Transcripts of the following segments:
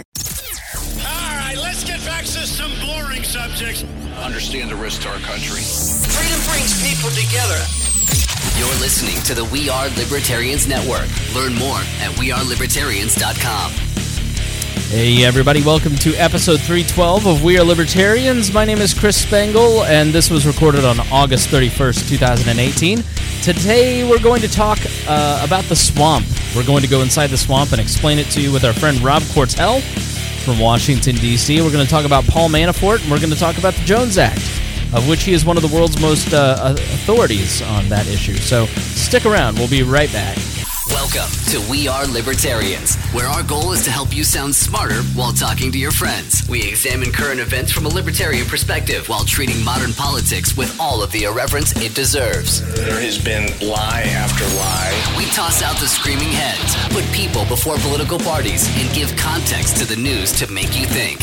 All right, let's get back to some boring subjects. Understand the risk to our country. Freedom brings people together. You're listening to the We Are Libertarians Network. Learn more at wearelibertarians.com. Hey, everybody, welcome to episode 312 of We Are Libertarians. My name is Chris Spangle, and this was recorded on August 31st, 2018. Today, we're going to talk uh, about the swamp. We're going to go inside the swamp and explain it to you with our friend Rob Quartel from Washington, D.C. We're going to talk about Paul Manafort, and we're going to talk about the Jones Act, of which he is one of the world's most uh, authorities on that issue. So stick around, we'll be right back. Welcome to We Are Libertarians, where our goal is to help you sound smarter while talking to your friends. We examine current events from a libertarian perspective while treating modern politics with all of the irreverence it deserves. There has been lie after lie. We toss out the screaming heads, put people before political parties, and give context to the news to make you think.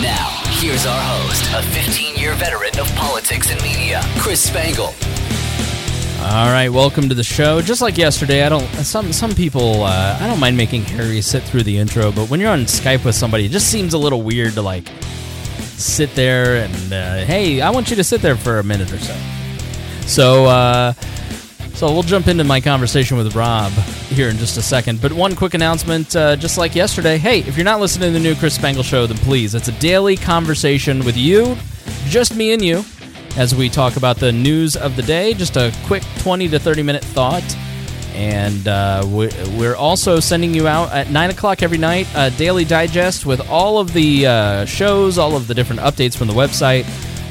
Now, here's our host, a 15 year veteran of politics and media, Chris Spangle. All right, welcome to the show. Just like yesterday, I don't. Some some people, uh, I don't mind making Harry sit through the intro, but when you're on Skype with somebody, it just seems a little weird to like sit there and uh, hey, I want you to sit there for a minute or so. So, uh, so we'll jump into my conversation with Rob here in just a second. But one quick announcement, uh, just like yesterday. Hey, if you're not listening to the new Chris Spangle show, then please, it's a daily conversation with you, just me and you as we talk about the news of the day. Just a quick 20 to 30 minute thought. And uh, we're also sending you out at 9 o'clock every night a daily digest with all of the uh, shows, all of the different updates from the website,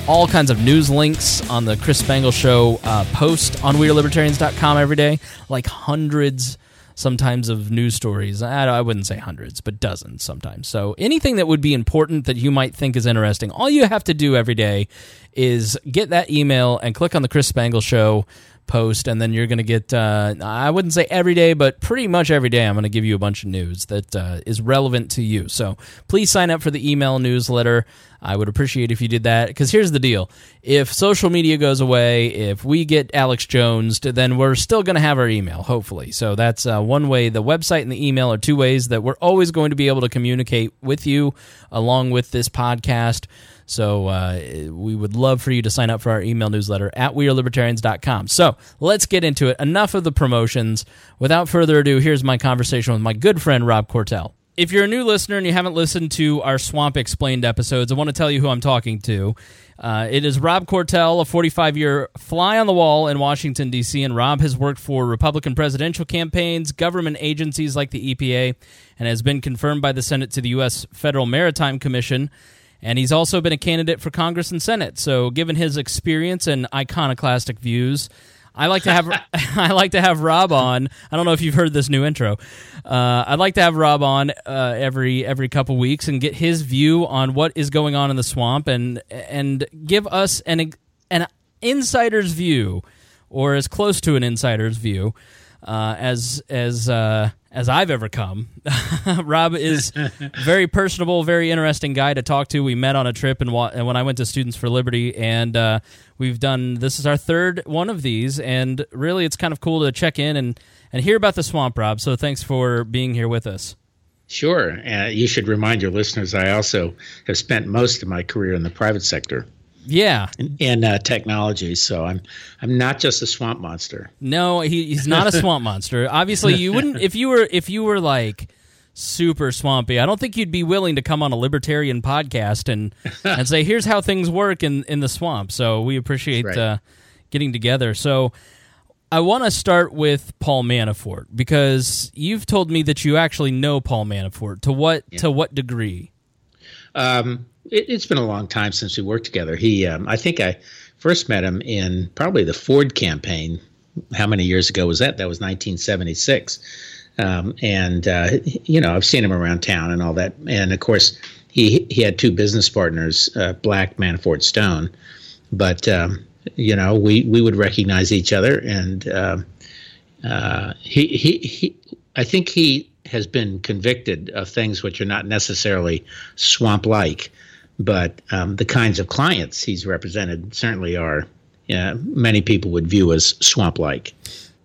all kinds of news links on the Chris Spangle Show uh, post on WeareLibertarians.com every day, like hundreds sometimes of news stories. I, wouldn't say hundreds, but dozens sometimes. So anything that would be important that you might think is interesting, all you have to do every day is get that email and click on the Chris Spangle Show post, and then you're going to get, uh, I wouldn't say every day, but pretty much every day, I'm going to give you a bunch of news that uh, is relevant to you. So please sign up for the email newsletter. I would appreciate if you did that because here's the deal. If social media goes away, if we get Alex Jones, then we're still going to have our email, hopefully. So that's uh, one way. The website and the email are two ways that we're always going to be able to communicate with you along with this podcast. So uh, we would love for you to sign up for our email newsletter at wearelibertarians.com. So let's get into it. Enough of the promotions. Without further ado, here's my conversation with my good friend Rob Quartel. If you're a new listener and you haven't listened to our Swamp Explained episodes, I want to tell you who I'm talking to. Uh, it is Rob Quartel, a 45 year fly on the wall in Washington, D.C., and Rob has worked for Republican presidential campaigns, government agencies like the EPA, and has been confirmed by the Senate to the U.S. Federal Maritime Commission and he's also been a candidate for Congress and Senate. So, given his experience and iconoclastic views, I like to have I like to have Rob on. I don't know if you've heard this new intro. Uh, I'd like to have Rob on uh, every every couple weeks and get his view on what is going on in the swamp and and give us an an insider's view or as close to an insider's view uh, as as uh, as I've ever come. Rob is very personable, very interesting guy to talk to. We met on a trip and when I went to Students for Liberty, and uh, we've done this is our third one of these, and really it's kind of cool to check in and and hear about the swamp, Rob. So thanks for being here with us. Sure. Uh, you should remind your listeners I also have spent most of my career in the private sector. Yeah, in, in uh, technology. So I'm I'm not just a swamp monster. No, he, he's not a swamp monster. Obviously, you wouldn't if you were if you were like super swampy. I don't think you'd be willing to come on a libertarian podcast and and say here's how things work in in the swamp. So we appreciate right. uh, getting together. So. I want to start with Paul Manafort because you've told me that you actually know Paul Manafort. To what yeah. to what degree? Um, it, has been a long time since we worked together. He, um, I think I first met him in probably the Ford campaign. How many years ago was that? That was 1976. Um, and uh, you know, I've seen him around town and all that. And of course, he he had two business partners, uh, Black Manafort Stone. But um, you know, we we would recognize each other, and uh, uh, he he he. I think he has been convicted of things which are not necessarily swamp like, but um, the kinds of clients he's represented certainly are. Many people would view as swamp like.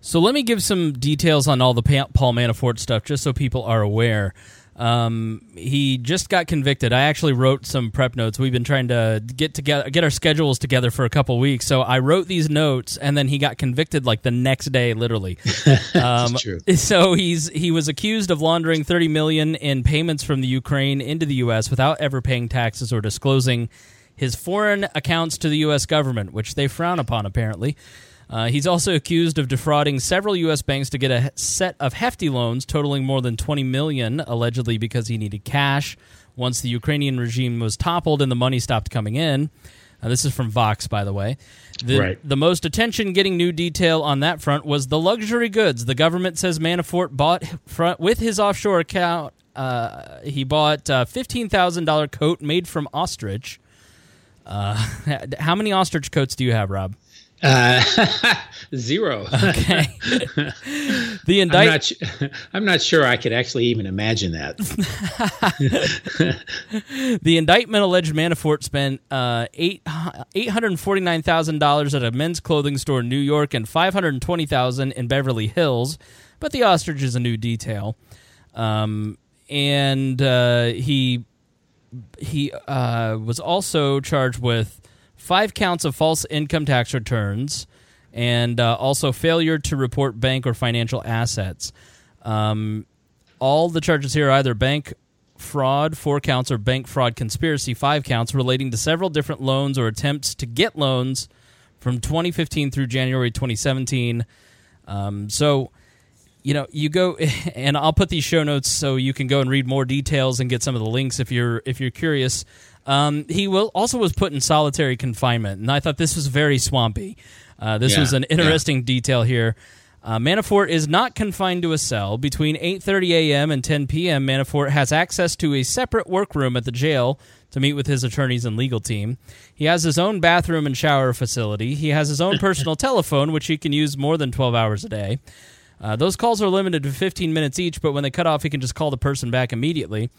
So let me give some details on all the Paul Manafort stuff, just so people are aware. Um, he just got convicted. I actually wrote some prep notes. We've been trying to get together, get our schedules together for a couple weeks. So I wrote these notes, and then he got convicted like the next day, literally. um, true. So he's he was accused of laundering thirty million in payments from the Ukraine into the U.S. without ever paying taxes or disclosing his foreign accounts to the U.S. government, which they frown upon apparently. Uh, he's also accused of defrauding several U.S. banks to get a set of hefty loans totaling more than 20 million, allegedly because he needed cash once the Ukrainian regime was toppled and the money stopped coming in. Uh, this is from Vox, by the way. The, right. the most attention getting new detail on that front was the luxury goods. The government says Manafort bought front, with his offshore account. Uh, he bought a $15,000 coat made from ostrich. Uh, how many ostrich coats do you have, Rob? Uh, zero. Okay. the indictment. I'm, not, I'm not sure I could actually even imagine that. the indictment alleged Manafort spent uh, eight eight hundred forty nine thousand dollars at a men's clothing store in New York and five hundred twenty thousand in Beverly Hills. But the ostrich is a new detail, um, and uh, he he uh, was also charged with five counts of false income tax returns, and uh, also failure to report bank or financial assets. Um, all the charges here are either bank fraud, four counts, or bank fraud conspiracy, five counts, relating to several different loans or attempts to get loans from 2015 through January 2017. Um, so, you know, you go, and I'll put these show notes so you can go and read more details and get some of the links if you're if you're curious. Um, he will also was put in solitary confinement, and I thought this was very swampy. Uh, this yeah, was an interesting yeah. detail here. Uh, Manafort is not confined to a cell. Between 8:30 a.m. and 10 p.m., Manafort has access to a separate workroom at the jail to meet with his attorneys and legal team. He has his own bathroom and shower facility. He has his own personal telephone, which he can use more than 12 hours a day. Uh, those calls are limited to 15 minutes each, but when they cut off, he can just call the person back immediately.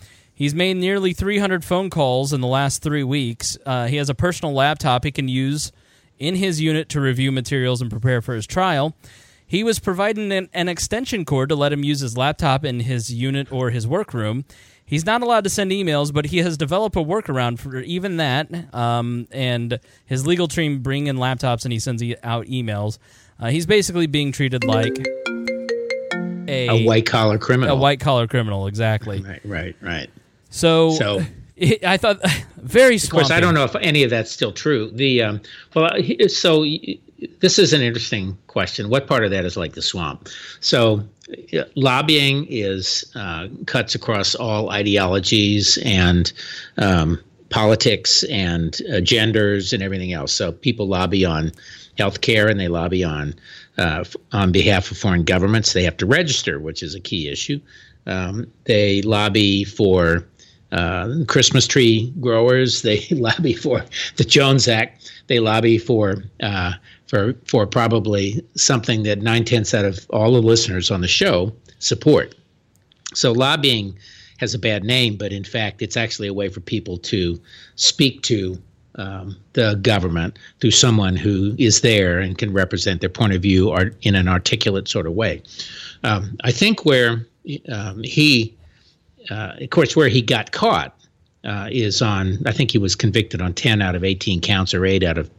He's made nearly 300 phone calls in the last three weeks. Uh, he has a personal laptop he can use in his unit to review materials and prepare for his trial. He was provided an, an, extension cord to let him use his laptop in his unit or his workroom. He's not allowed to send emails, but he has developed a workaround for even that. Um, and his legal team bring in laptops and he sends out emails. Uh, he's basically being treated like a, a white collar criminal. A white collar criminal, exactly. Right, right, right. So, so it, I thought very. Of course, I don't know if any of that's still true. The um, well, so this is an interesting question. What part of that is like the swamp? So lobbying is uh, cuts across all ideologies and um, politics and uh, genders and everything else. So people lobby on healthcare and they lobby on uh, on behalf of foreign governments. They have to register, which is a key issue. Um, they lobby for uh, Christmas tree growers. They lobby for the Jones Act. They lobby for uh, for for probably something that nine tenths out of all the listeners on the show support. So lobbying has a bad name, but in fact, it's actually a way for people to speak to um, the government through someone who is there and can represent their point of view or in an articulate sort of way. Um, I think where um, he uh, of course, where he got caught uh, is on, I think he was convicted on 10 out of 18 counts or 8 out of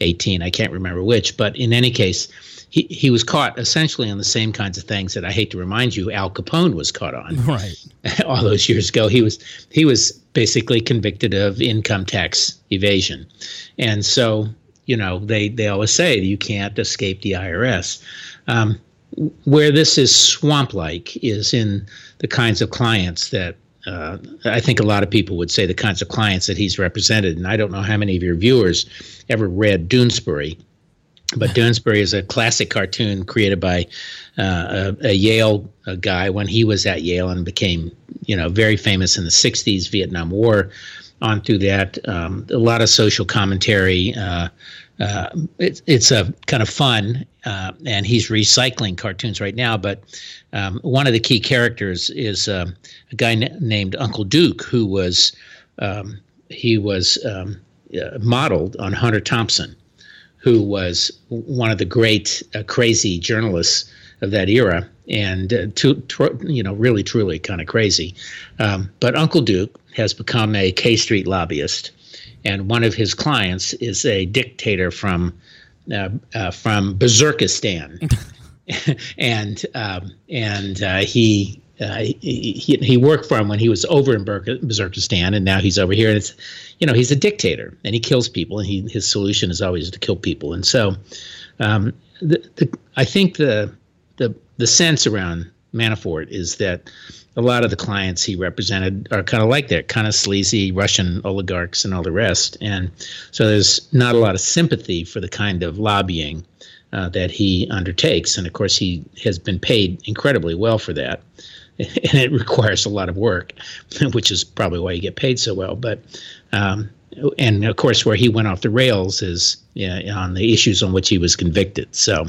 18. I can't remember which. But in any case, he, he was caught essentially on the same kinds of things that I hate to remind you Al Capone was caught on. Right. all those years ago. He was he was basically convicted of income tax evasion. And so, you know, they, they always say you can't escape the IRS. Um, where this is swamp like is in the kinds of clients that uh, I think a lot of people would say the kinds of clients that he's represented. And I don't know how many of your viewers ever read Doonesbury, but Doonesbury is a classic cartoon created by uh, a, a, Yale a guy when he was at Yale and became, you know, very famous in the '60s, Vietnam War, on through that. Um, a lot of social commentary. Uh, uh, it's it's a kind of fun, uh, and he's recycling cartoons right now. But um, one of the key characters is um, a guy n- named Uncle Duke, who was um, he was um, uh, modeled on Hunter Thompson, who was one of the great uh, crazy journalists of that era, and uh, to, to, you know really truly kind of crazy. Um, but Uncle Duke has become a K Street lobbyist and one of his clients is a dictator from uh, uh, from Berserkistan, and um, and uh, he, uh, he he worked for him when he was over in Berserkistan, and now he's over here. And it's you know he's a dictator and he kills people, and he his solution is always to kill people. And so, um, the, the, I think the the the sense around Manafort is that a lot of the clients he represented are kind of like that, kind of sleazy Russian oligarchs and all the rest. And so there's not a lot of sympathy for the kind of lobbying uh, that he undertakes. And of course, he has been paid incredibly well for that. And it requires a lot of work, which is probably why you get paid so well. But um, and of course, where he went off the rails is on the issues on which he was convicted. So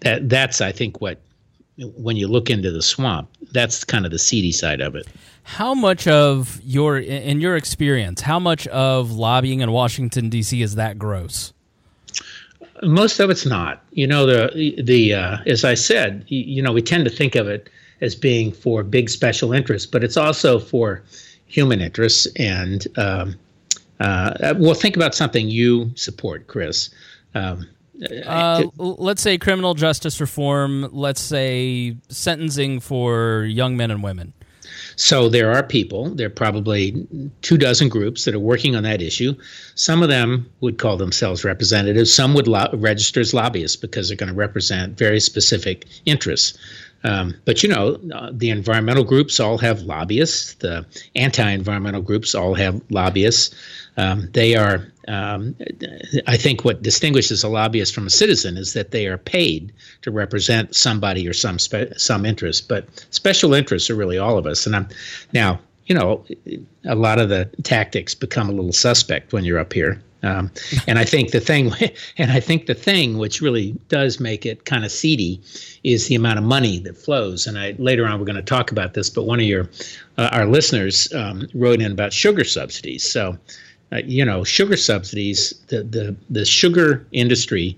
that that's I think what when you look into the swamp, that's kind of the seedy side of it. How much of your, in your experience, how much of lobbying in Washington D.C. is that gross? Most of it's not. You know, the the uh, as I said, you know, we tend to think of it as being for big special interests, but it's also for human interests. And um, uh, well, think about something you support, Chris. Um, uh, let's say criminal justice reform. Let's say sentencing for young men and women. So there are people, there are probably two dozen groups that are working on that issue. Some of them would call themselves representatives. Some would lo- register as lobbyists because they're going to represent very specific interests. Um, but you know, uh, the environmental groups all have lobbyists. The anti-environmental groups all have lobbyists. Um, they are, um, I think, what distinguishes a lobbyist from a citizen is that they are paid to represent somebody or some spe- some interest. But special interests are really all of us. And I'm now, you know, a lot of the tactics become a little suspect when you're up here. Um, and I think the thing, and I think the thing which really does make it kind of seedy, is the amount of money that flows. And I later on we're going to talk about this, but one of your uh, our listeners um, wrote in about sugar subsidies. So, uh, you know, sugar subsidies, the the the sugar industry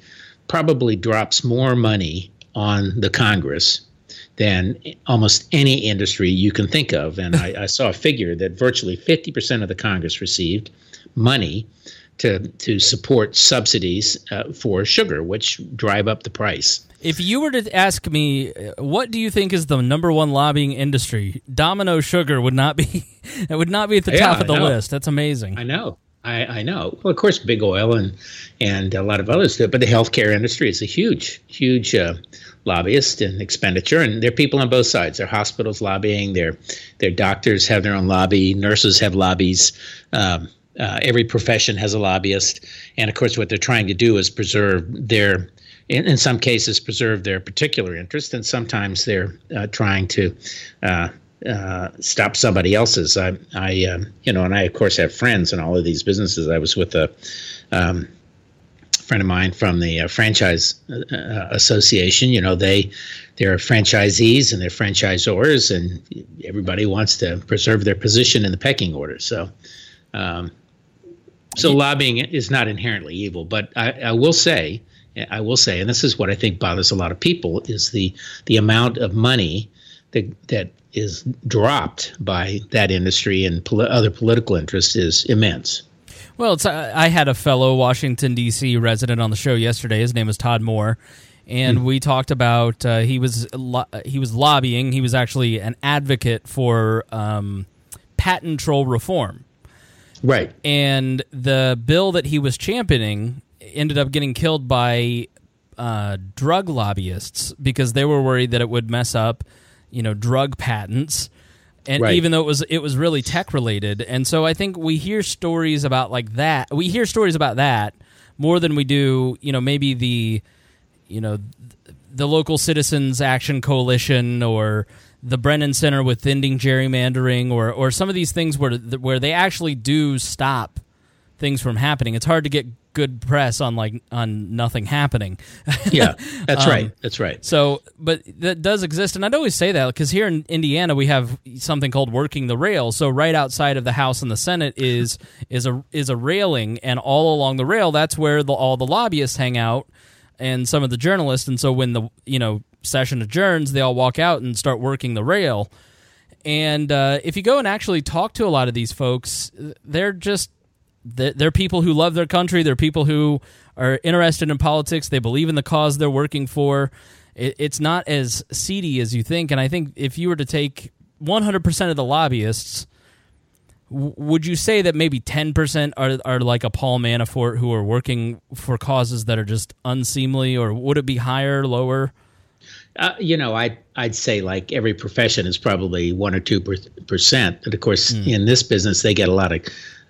probably drops more money on the Congress than almost any industry you can think of. And I, I saw a figure that virtually 50% of the Congress received money to to support subsidies uh, for sugar, which drive up the price. If you were to ask me, what do you think is the number one lobbying industry? Domino Sugar would not be. it would not be at the yeah, top of the list. That's amazing. I know. I, I, know. Well, of course, big oil and and a lot of others do it, but the healthcare industry is a huge, huge uh, lobbyist and expenditure, and there are people on both sides. There are hospitals lobbying, their their doctors have their own lobby, nurses have lobbies. Um, uh, every profession has a lobbyist, and of course, what they're trying to do is preserve their, in, in some cases, preserve their particular interest, and sometimes they're uh, trying to uh, uh stop somebody else's. I, I um, you know, and I of course have friends in all of these businesses. I was with a um, friend of mine from the uh, franchise uh, association. You know, they they're franchisees and they're franchisors, and everybody wants to preserve their position in the pecking order. So. Um, so lobbying is not inherently evil, but I, I, will say, I will say, and this is what I think bothers a lot of people is the the amount of money that that is dropped by that industry and poli- other political interests is immense. Well, it's I had a fellow Washington D.C. resident on the show yesterday. His name is Todd Moore, and mm-hmm. we talked about uh, he was lo- he was lobbying. He was actually an advocate for um, patent troll reform Right. And the bill that he was championing ended up getting killed by uh, drug lobbyists because they were worried that it would mess up, you know, drug patents. and Right. even though it was it was really tech related. And so I think we hear stories about like that. We hear stories about that more than we do, you know, maybe the you know the local citizens action coalition or the Brennan Center with ending gerrymandering or or some of these things where where they actually do stop things from happening. It's hard to get good press on like on nothing happening. Yeah, that's Um, right. That's right. So, but that does exist, and I'd always say that because here in Indiana we have something called working the rail. So right outside of the House and the Senate is is a is a railing, and all along the rail, that's where the, all the lobbyists hang out, and some of the journalists. And so when the you know session adjourns, they all walk out and start working the rail. And uh, if you go and actually talk to a lot of these folks, they're just they're, people who love their country. They're people who are interested in politics. They believe in the cause they're working for. It's not as seedy as you think. And I think if you were to take 100% of the lobbyists, would you say that maybe 10% are, are like a Paul Manafort who are working for causes that are just unseemly, or would it be higher, lower? Uh, you know, I'd I'd say like every profession is probably one or two per- percent. But of course, Hmm. in this business, they get a lot of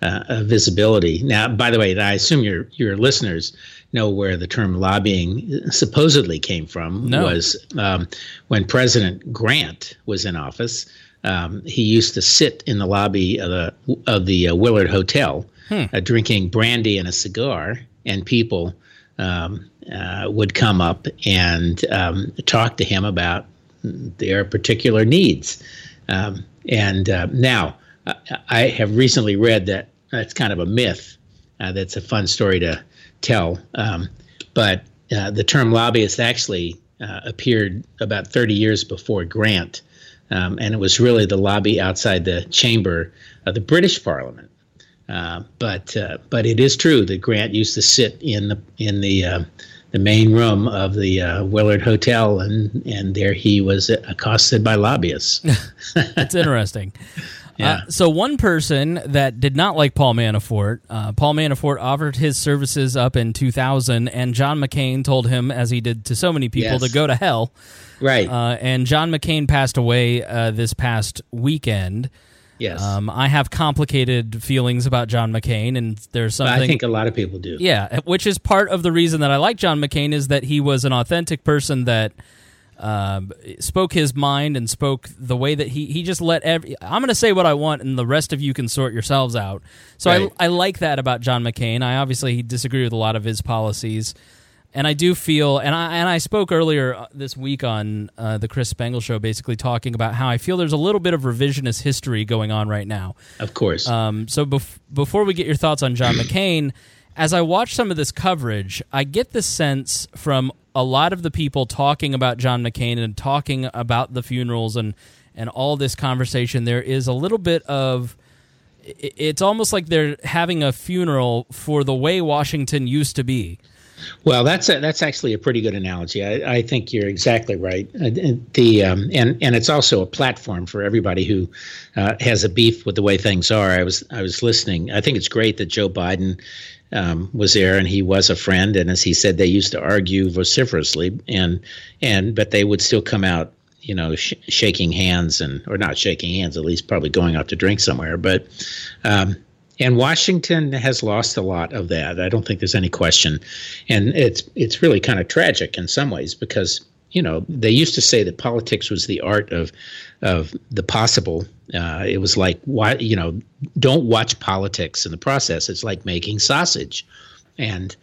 uh, uh, visibility. Now, by the way, I assume your your listeners know where the term lobbying supposedly came from. No. Was um, when President Grant was in office. Um, he used to sit in the lobby of the of the uh, Willard Hotel, uh, drinking brandy and a cigar, and people um, uh, would come up and um, talk to him about their particular needs. Um, and uh, now, I, I have recently read that that's kind of a myth. Uh, that's a fun story to tell. Um, but uh, the term lobbyist actually uh, appeared about 30 years before Grant. Um, and it was really the lobby outside the chamber of the British Parliament. Uh, but uh, but it is true that Grant used to sit in the in the uh, the main room of the uh, Willard Hotel, and and there he was accosted by lobbyists. That's interesting. Yeah. Uh, so one person that did not like Paul Manafort, uh, Paul Manafort offered his services up in 2000, and John McCain told him, as he did to so many people, Yes. to go to hell. right. Uh, and John McCain passed away uh, this past weekend. yes. Um, I have complicated feelings about John McCain, and there's something. I think a lot of people do. Yeah, which is part of the reason that I like John McCain is that he was an authentic person that um, spoke his mind and spoke the way that he he just let every. I'm going to say what I want, and the rest of you can sort yourselves out. So Right. I I like that about John McCain. I obviously disagree with a lot of his policies. And I do feel, and I and I spoke earlier uh, this week on uh, the Chris Spangle show, basically talking about how I feel there's a little bit of revisionist history going on right now. Of course. Um, so bef- before we get your thoughts on John McCain, as I watch some of this coverage, I get the sense from a lot of the people talking about John McCain and talking about the funerals and and all this conversation, there is a little bit of it's almost like they're having a funeral for the way Washington used to be. Well, that's a, that's actually a pretty good analogy. I, I think you're exactly right. Uh, The um, and and it's also a platform for everybody who uh, has a beef with the way things are. I was I was listening. I think it's great that Joe Biden um, was there and he was a friend. And as he said, they used to argue vociferously, and and but they would still come out, you know, sh- shaking hands and or not shaking hands, at least probably going out to drink somewhere. But um, and Washington has lost a lot of that. I don't think there's any question, and it's it's really kind of tragic in some ways because you know they used to say that politics was the art of of the possible. Uh, it was like why you know don't watch politics in the process. It's like making sausage, and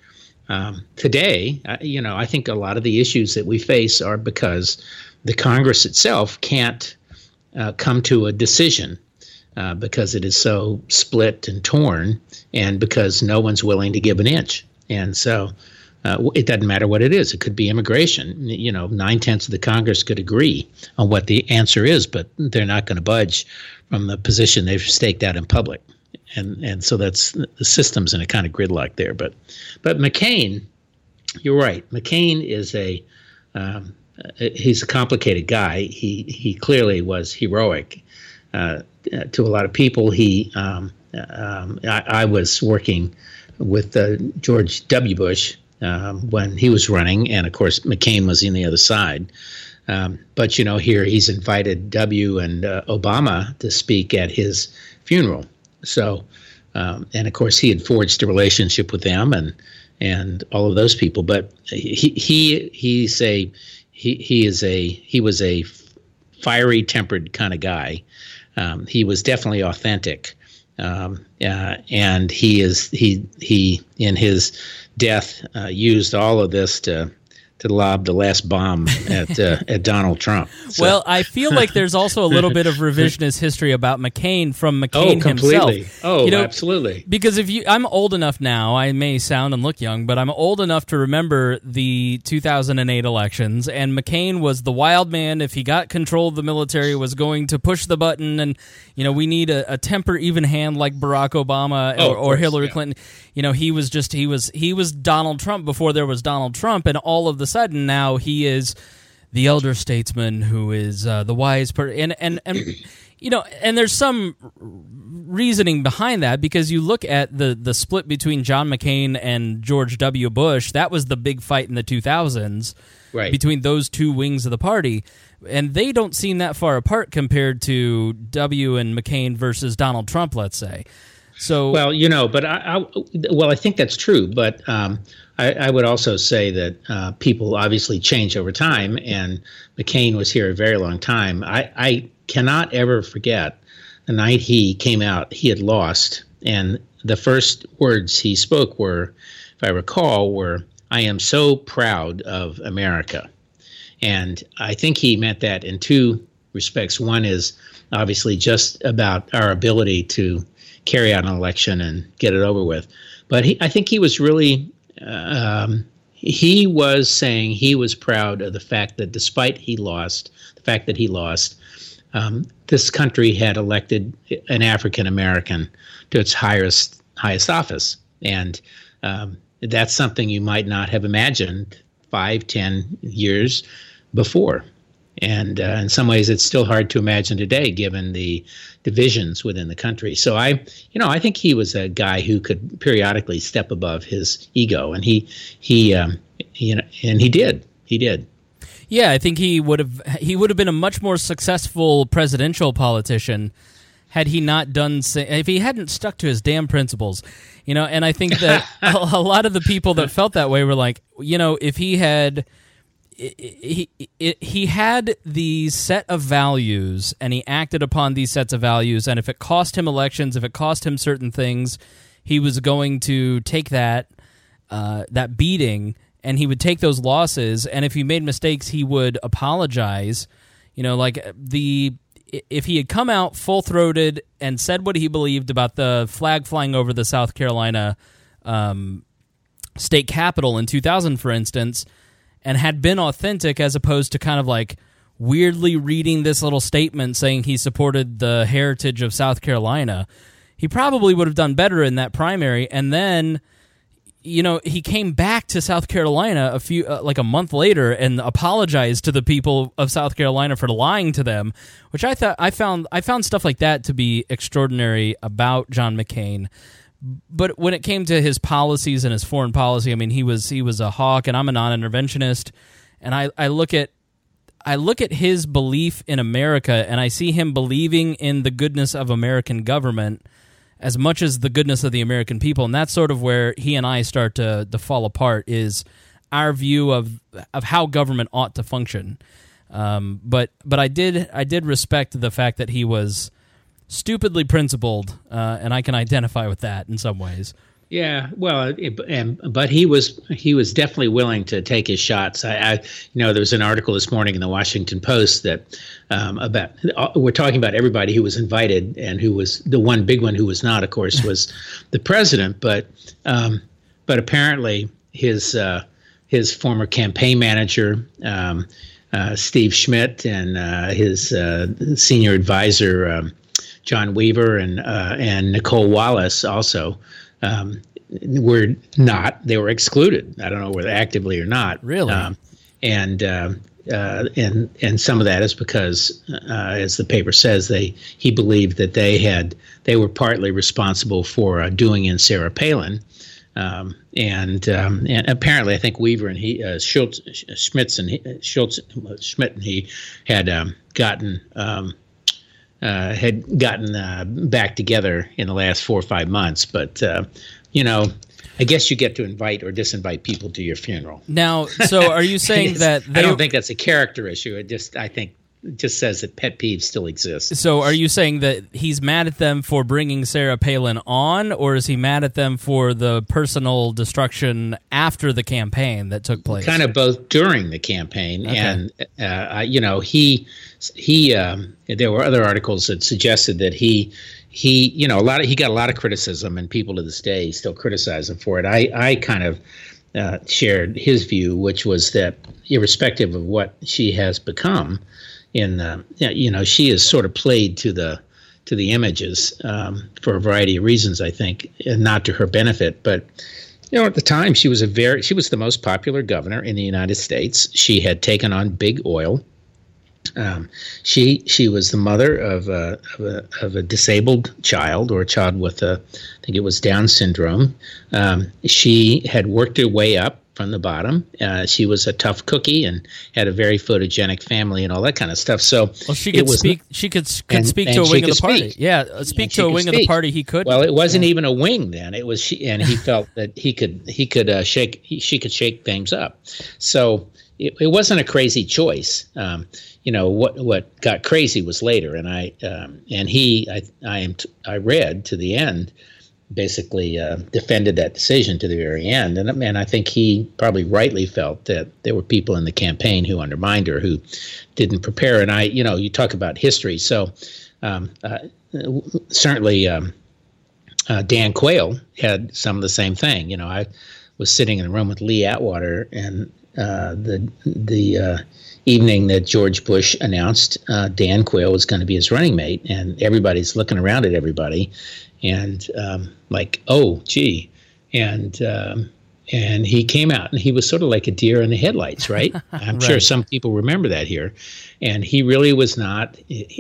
um, today, uh, you know, I think a lot of the issues that we face are because the Congress itself can't uh, come to a decision uh, because it is so split and torn, and because no one's willing to give an inch. And so uh, it doesn't matter what it is. It could be immigration. You know, nine tenths of the Congress could agree on what the answer is, but they're not going to budge from the position they've staked out in public. And and so that's the system's in a kind of gridlock there. But but McCain, you're right. McCain is a um, uh, he's a complicated guy. He he clearly was heroic uh, to a lot of people. He um, um, I, I was working with uh, George W. Bush um, when he was running, and of course McCain was on the other side. Um, but you know, here he's invited W and uh, Obama to speak at his funeral. So, um, and of course, he had forged a relationship with them and and all of those people. But he he he's a he he is a he was a fiery tempered kind of guy. Um, he was definitely authentic. Um, uh, and he is he he in his death uh, used all of this to to lob the last bomb at uh, at Donald Trump. So. Well, I feel like there's also a little bit of revisionist history about McCain from McCain oh, completely. himself. Oh, you know, absolutely. Because if you, I'm old enough now. I may sound and look young, but I'm old enough to remember the 2008 elections. And McCain was the wild man. If he got control of the military, was going to push the button. And you know, we need a, a temper even hand like Barack Obama oh, or, or course, Hillary yeah. Clinton. You know, he was just he was he was Donald Trump before there was Donald Trump, and all of the sudden now he is the elder statesman who is uh, the wise person, and and and you know, and there's some reasoning behind that because you look at the the split between John McCain and George W. Bush. That was the big fight in the 2000s Right. between those two wings of the party, and they don't seem that far apart compared to W. and McCain versus Donald Trump. Let's say. So Well, you know, but I, I well, I think that's true. But um, I, I would also say that uh, people obviously change over time, and McCain was here a very long time. I, I cannot ever forget the night he came out. He had lost, and the first words he spoke were, if I recall, were "I am so proud of America." And I think he meant that in two respects. One is obviously just about our ability to carry out an election and get it over with. But he, I think he was really, um, he was saying he was proud of the fact that despite he lost, the fact that he lost, um, this country had elected an African American to its highest highest office, and um, that's something you might not have imagined five, ten years before. And uh, in some ways, it's still hard to imagine today, given the divisions within the country. So I, you know, I think he was a guy who could periodically step above his ego, and he, he, um, you know, and he did. He did. Yeah, I think he would have he would have been a much more successful presidential politician had he not done if he hadn't stuck to his damn principles. You know, and I think that a, a lot of the people that felt that way were like, you know, if he had he, he had these set of values and he acted upon these sets of values and if it cost him elections if it cost him certain things he was going to take that uh, that beating and he would take those losses and if he made mistakes he would apologize. You know like the if he had come out full throated and said what he believed about the flag flying over the South Carolina um, state capitol in 2000 for instance and had been authentic as opposed to kind of like weirdly reading this little statement saying he supported the heritage of South Carolina, he probably would have done better in that primary. And then, you know, he came back to South Carolina a few, uh, like a month later, and apologized to the people of South Carolina for lying to them, which I thought I found I found stuff like that to be extraordinary about John McCain but when it came to his policies and his foreign policy, I mean, he was he was a hawk, and I'm a non-interventionist, and I, I look at I look at his belief in America, and I see him believing in the goodness of American government as much as the goodness of the American people, and that's sort of where he and I start to to fall apart. Is our view of of how government ought to function. Um, but but I did I did respect the fact that he was stupidly principled, uh, and I can identify with that in some ways. Yeah, well, it, and, but he was he was definitely willing to take his shots. I, I you know, there was an article this morning in the Washington Post that um, about uh, we're talking about everybody who was invited and who was the one big one who was not, of course, was the president. But um, but apparently his uh, his former campaign manager. Um, uh, Steve Schmidt and uh, his uh, senior advisor um, John Weaver and uh, and Nicolle Wallace also um, were not. They were excluded. I don't know whether actively or not. Really. Um, and uh, uh, and and some of that is because, uh, as the paper says, they he believed that they had they were partly responsible for uh, doing in Sarah Palin. Um, and um, and apparently, I think Weaver and he uh, Schultz, Schmitz and he, Schultz Schmidt and he had um, gotten um, uh, had gotten uh, back together in the last four or five months. But uh, you know, I guess you get to invite or disinvite people to your funeral. Now, so are you saying that I don't think that's a character issue. It just I think just says that pet peeves still exist. So, are you saying that he's mad at them for bringing Sarah Palin on, or is he mad at them for the personal destruction after the campaign that took place? Kind of both during the campaign, okay. and uh, you know, he he um, there were other articles that suggested that he he you know a lot of he got a lot of criticism, and people to this day still criticize him for it. I I kind of. Uh, shared his view, which was that irrespective of what she has become, in uh, you know she is sort of played to the to the images um, for a variety of reasons, I think, and not to her benefit. But you know, at the time, she was a very she was the most popular governor in the United States. She had taken on big oil. Um, she she was the mother of a, of a, of a disabled child or a child with a I think it was Down syndrome. Um, she had worked her way up from the bottom. Uh, she was a tough cookie and had a very photogenic family and all that kind of stuff. So well, she could speak. She could could and, speak to a wing of the party. Speak. Yeah, uh, speak to a wing speak. of the party. He could. Well, it wasn't yeah. even a wing then. It was she, and he felt that he could he could uh, shake he, she could shake things up. So it, it wasn't a crazy choice. Um, you know what what got crazy was later, and I um, and he I I am t- I read to the end basically uh, defended that decision to the very end. And, and I think he probably rightly felt that there were people in the campaign who undermined her, who didn't prepare. And I, you know, you talk about history. So um, uh, certainly um, uh, Dan Quayle had some of the same thing. You know, I was sitting in a room with Lee Atwater and uh, the the uh, evening that George Bush announced uh, Dan Quayle was going to be his running mate, and everybody's looking around at everybody, and um, like, oh, gee, and um, and he came out and he was sort of like a deer in the headlights, right? I'm right. sure some people remember that here, and he really was not.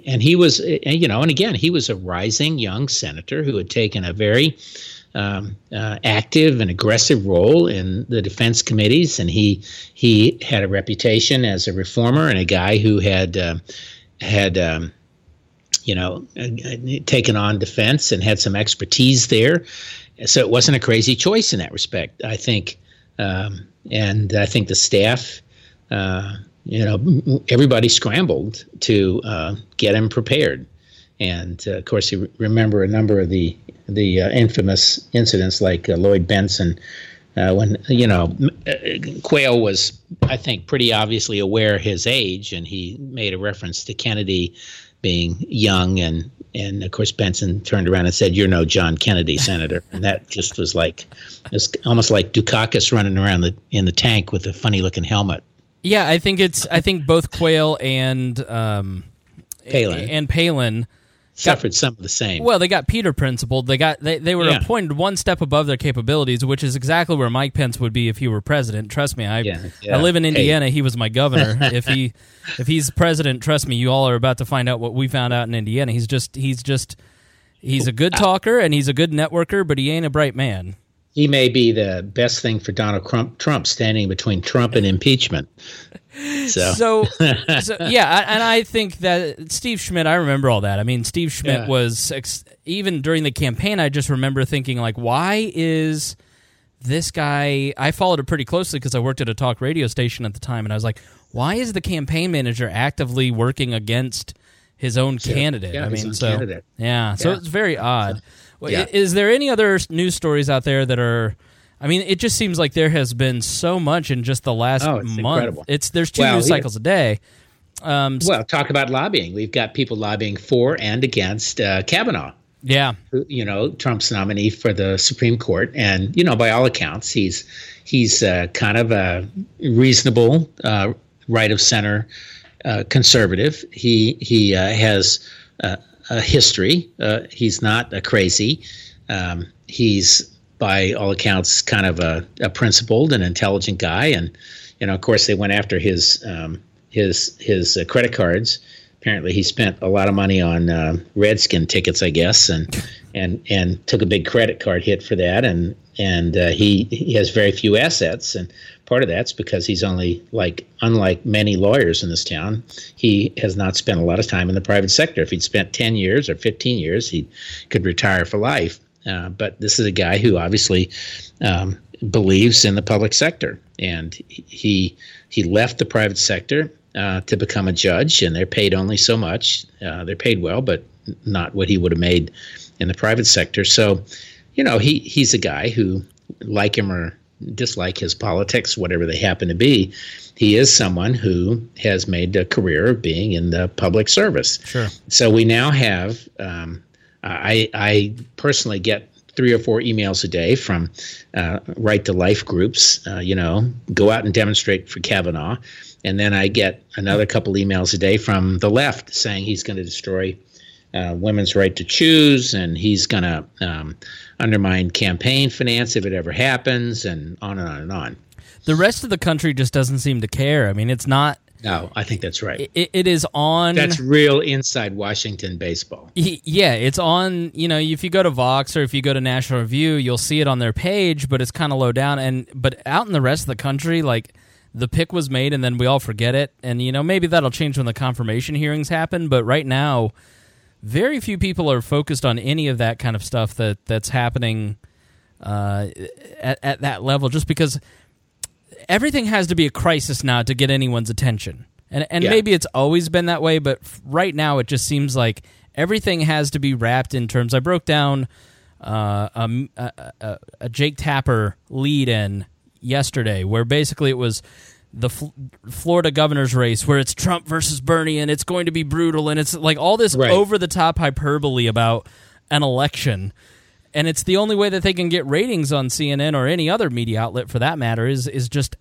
And he was, you know, and again, he was a rising young senator who had taken a very um, uh, active and aggressive role in the defense committees, and he he had a reputation as a reformer and a guy who had uh, had um, you know, taken on defense and had some expertise there. So it wasn't a crazy choice in that respect, I think. Um, and I think the staff, uh, you know, everybody scrambled to uh, get him prepared. And uh, of course, you remember a number of the the uh, infamous incidents like uh, Lloyd Bentsen. Uh, when you know Quayle was, I think, pretty obviously aware his age, and he made a reference to Kennedy being young and and of course Bentsen turned around and said, "You're no John Kennedy, Senator," and that just was like it's almost like Dukakis running around the in the tank with a funny looking helmet. Yeah, I think it's I think both Quayle and um, Palin and Palin suffered got, some of the same. Well, they got Peter principled. They got they, they were yeah. appointed one step above their capabilities, which is exactly where Mike Pence would be if he were president. Trust me, I yeah, yeah. I live in Indiana. Hey. He was my governor. if he if he's president, trust me, you all are about to find out what we found out in Indiana. He's just he's just he's a good talker and he's a good networker, but he ain't a bright man he may be the best thing for Donald Trump, Trump standing between Trump and impeachment. So, so, so, yeah, and I think that Steve Schmidt. I remember all that. I mean, Steve Schmidt yeah. was ex- even during the campaign. I just remember thinking, like, why is this guy? I followed it pretty closely because I worked at a talk radio station at the time, and I was like, why is the campaign manager actively working against his own candidate? Yeah, I mean, so candidate. yeah, so it's very odd. Yeah. Is there any other news stories out there that are? I mean, it just seems like there has been so much in just the last oh, it's month. Incredible. It's there's two well, news cycles a day. Um, well, talk about lobbying. We've got people lobbying for and against uh, Kavanaugh. Yeah, you know, Trump's nominee for the Supreme Court, and you know, by all accounts, he's he's uh, kind of a reasonable, uh, right of center uh, conservative. He he uh, has uh, a history. Uh, he's not a crazy. Um, he's, by all accounts, kind of a, a, principled and intelligent guy. And you know, of course, they went after his um, his his uh, credit cards. Apparently, he spent a lot of money on uh, Redskin tickets, I guess, and and and took a big credit card hit for that. And and uh, he he has very few assets, and part of that's because he's only like unlike many lawyers in this town, he has not spent a lot of time in the private sector. If he'd spent ten years or fifteen years, he could retire for life. Uh, but this is a guy who obviously um, believes in the public sector, and he he left the private sector uh, to become a judge, and they're paid only so much. Uh, they're paid well, but not what he would have made in the private sector. So, you know, he he's a guy who, like him or dislike his politics, whatever they happen to be, he is someone who has made a career of being in the public service. Sure. So we now have. Um, I I personally get three or four emails a day from uh, right to life groups. Uh, you know, go out and demonstrate for Kavanaugh, and then I get another couple emails a day from the left saying he's going to destroy uh, women's right to choose, and he's going to um, undermine campaign finance if it ever happens, and on and on and on. The rest of the country just doesn't seem to care. I mean, it's not. No, I think that's right. It, it is on. That's real inside Washington baseball. Yeah, it's on. You know, if you go to Vox or if you go to National Review, you'll see it on their page, but it's kind of low down. And but out in the rest of the country, like the pick was made, and then we all forget it. And you know, maybe that'll change when the confirmation hearings happen. But right now, very few people are focused on any of that kind of stuff that that's happening uh, at at that level, just because everything has to be a crisis now to get anyone's attention. And and Yeah. maybe it's always been that way, but right now it just seems like everything has to be wrapped in terms. I broke down uh, a, a, a, a Jake Tapper lead in yesterday, where basically it was the F- Florida governor's race, where it's Trump versus Bernie, and it's going to be brutal, and it's like all this Right. over the top hyperbole about an election. And it's the only way that they can get ratings on CNN or any other media outlet, for that matter, is is just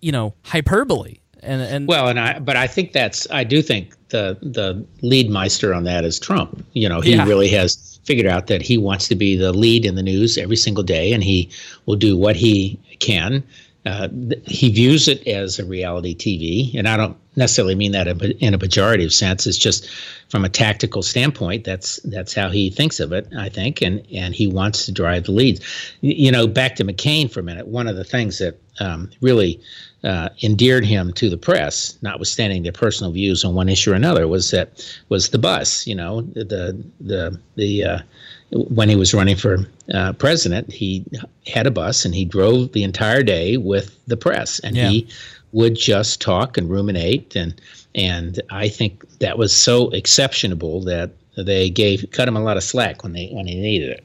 you know hyperbole. And and Well, and I, but I think that's, I do think the the lead meister on that is Trump. You know, he Yeah. really has figured out that he wants to be the lead in the news every single day, and he will do what he can. Uh, th- he views it as a reality TV, and I don't necessarily mean that in a- pejorative sense. It's just from a tactical standpoint, that's that's how he thinks of it. I think, and and he wants to drive the leads. You know, back to McCain for a minute. One of the things that um, really uh, endeared him to the press, notwithstanding their personal views on one issue or another, was that was the bus. You know, the the the uh, when he was running for uh, president, he had a bus and he drove the entire day with the press, and Yeah. he would just talk and ruminate and and I think that was so exceptionable that they gave cut him a lot of slack when they when he needed it.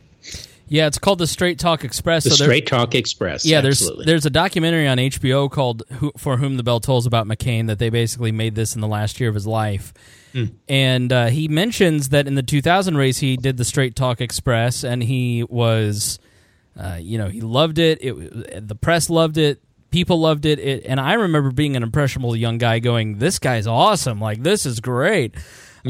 Yeah, it's called the Straight Talk Express. The so Straight Talk Express. Yeah, absolutely. there's there's a documentary on HBO called Who, "For Whom the Bell Tolls" about McCain that they basically made this in the last year of his life, Hmm. and uh, he mentions that in the 2000 race he did the Straight Talk Express, and he was, uh, you know, he loved it. It the press loved it. People loved it. it, and I remember being an impressionable young guy going, "This guy's awesome! Like this is great."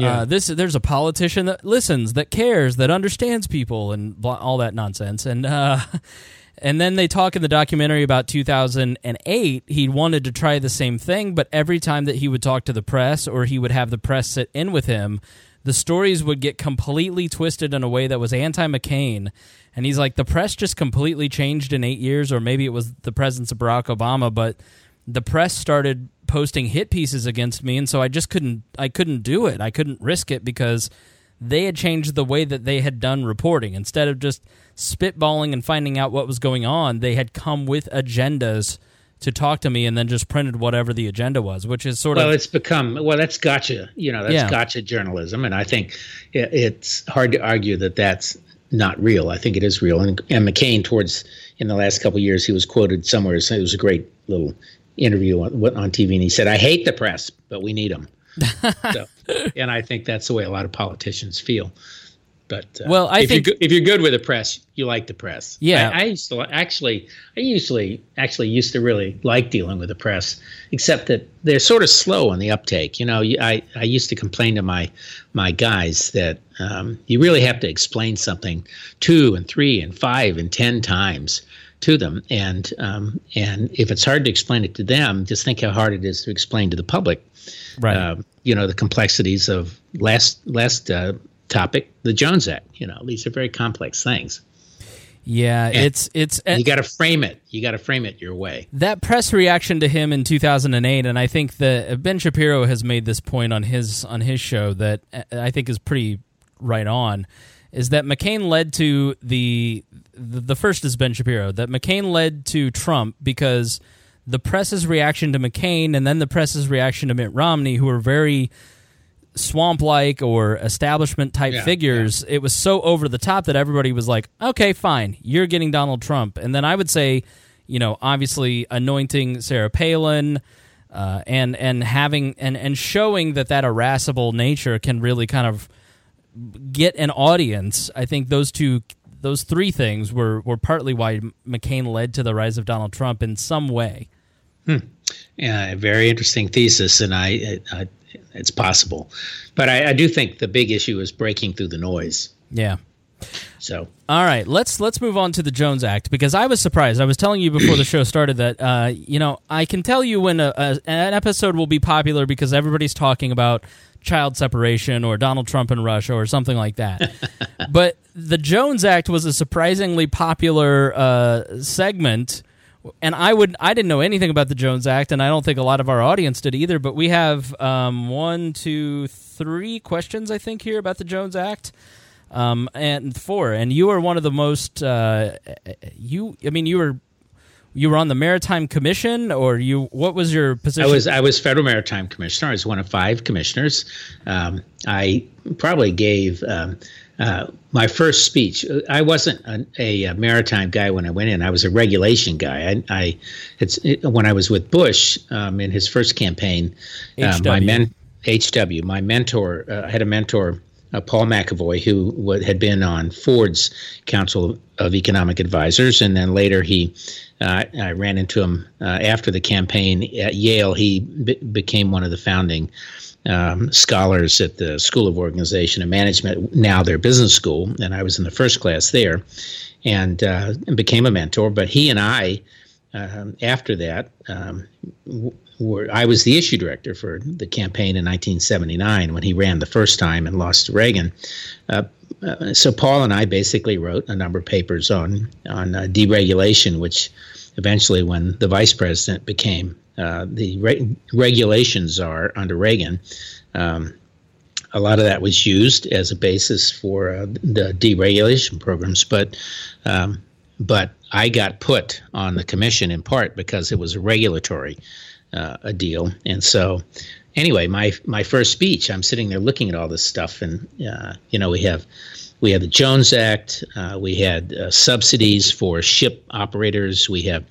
Uh, this there's a politician that listens, that cares, that understands people, and blah, all that nonsense. And uh, and then they talk in the documentary about 2008. He wanted to try the same thing, but every time that he would talk to the press or he would have the press sit in with him, the stories would get completely twisted in a way that was anti McCain. And he's like, the press just completely changed in eight years, or maybe it was the presence of Barack Obama, but the press started posting hit pieces against me, and so I just couldn't. I couldn't do it. I couldn't risk it because they had changed the way that they had done reporting. Instead of just spitballing and finding out what was going on, they had come with agendas to talk to me and then just printed whatever the agenda was, which is sort well, of well, it's become well. That's gotcha. You know, that's Yeah. gotcha journalism, and I think it, it's hard to argue that that's not real. I think it is real. And, and McCain, towards in the last couple of years, he was quoted somewhere. It was a great little interview on, on TV, and he said, "I hate the press, but we need them." so, and I think that's the way a lot of politicians feel. But uh, Well, I if think- you're if you're good with the press, you like the press. Yeah. I, I used to actually, I usually actually used to really like dealing with the press, except that they're sort of slow on the uptake. You know, I I used to complain to my my guys that um, you really have to explain something two and three and five and ten times to them, and um, and if it's hard to explain it to them, just think how hard it is to explain to the public right. uh, you know the complexities of last last uh, topic, the Jones Act. You know, these are very complex things. Yeah, And it's it's you got to frame it. You got to frame it your way. that press reaction to him in 2008 and i think that ben shapiro has made this point on his on his show that uh, i think is pretty right on is that mccain led to the the the first is ben shapiro that mccain led to trump because the press's reaction to mccain and then the press's reaction to mitt romney who were very swamp like or establishment type Yeah, figures, it was so over the top that everybody was like, okay, fine, you're getting Donald Trump. And then I would say, you know, obviously anointing Sarah Palin. Uh, and and having and, and showing that that irascible nature can really kind of get an audience. I think those two, those three things were were partly why McCain led to the rise of Donald Trump in some way. Yeah, a very interesting thesis, and I, I it's possible, but I, I do think the big issue is breaking through the noise. Yeah. So All right, let's let's move on to the Jones Act because I was surprised. I was telling you before the show started that uh, you know I can tell you when a, a, an episode will be popular because everybody's talking about child separation or Donald Trump and Russia or something like that. but the Jones Act was a surprisingly popular uh, segment, and I would I didn't know anything about the Jones Act, and I don't think a lot of our audience did either. But we have um, one, two, three questions I think here about the Jones Act um, and four. And you are one of the most uh, you. I mean, you were you were on the Maritime Commission, or you. What was your position? I was I was federal maritime commissioner. I was one of five commissioners. Um, I probably gave um, uh, my first speech. I wasn't a, a, maritime guy when I went in. I was a regulation guy. I, I it's it, when I was with Bush um, in his first campaign. Uh, my men HW. My mentor. Uh, I had a mentor. Uh, Paul MacAvoy, who had been on Ford's Council of Economic Advisors, and then later he, uh, I ran into him uh, after the campaign at Yale. He be- became one of the founding um, scholars at the School of Organization and Management, now their business school, and I was in the first class there, and, uh, became a mentor. But he and I, um, after that, um, w- were, I was the issue director for the campaign in 1979 when he ran the first time and lost to Reagan. Uh, uh, so Paul and I basically wrote a number of papers on on uh, deregulation, which eventually, when the vice president became uh, the re- regulations czar under Reagan, um, a lot of that was used as a basis for uh, the deregulation programs. But um, but I got put on the commission in part because it was a regulatory uh, a deal. And so, anyway, my my first speech, I'm sitting there looking at all this stuff, and uh, you know, we have we have the Jones Act, uh, we had uh, subsidies for ship operators, we have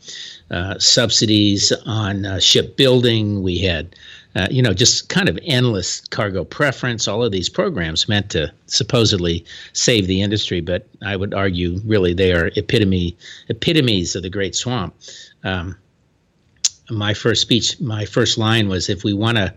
uh, subsidies on uh, ship building, we had. you know, just kind of endless cargo preference. All of these programs meant to supposedly save the industry, but I would argue, really, they are epitome epitomes of the Great Swamp. Um, my first speech, my first line was if we want to,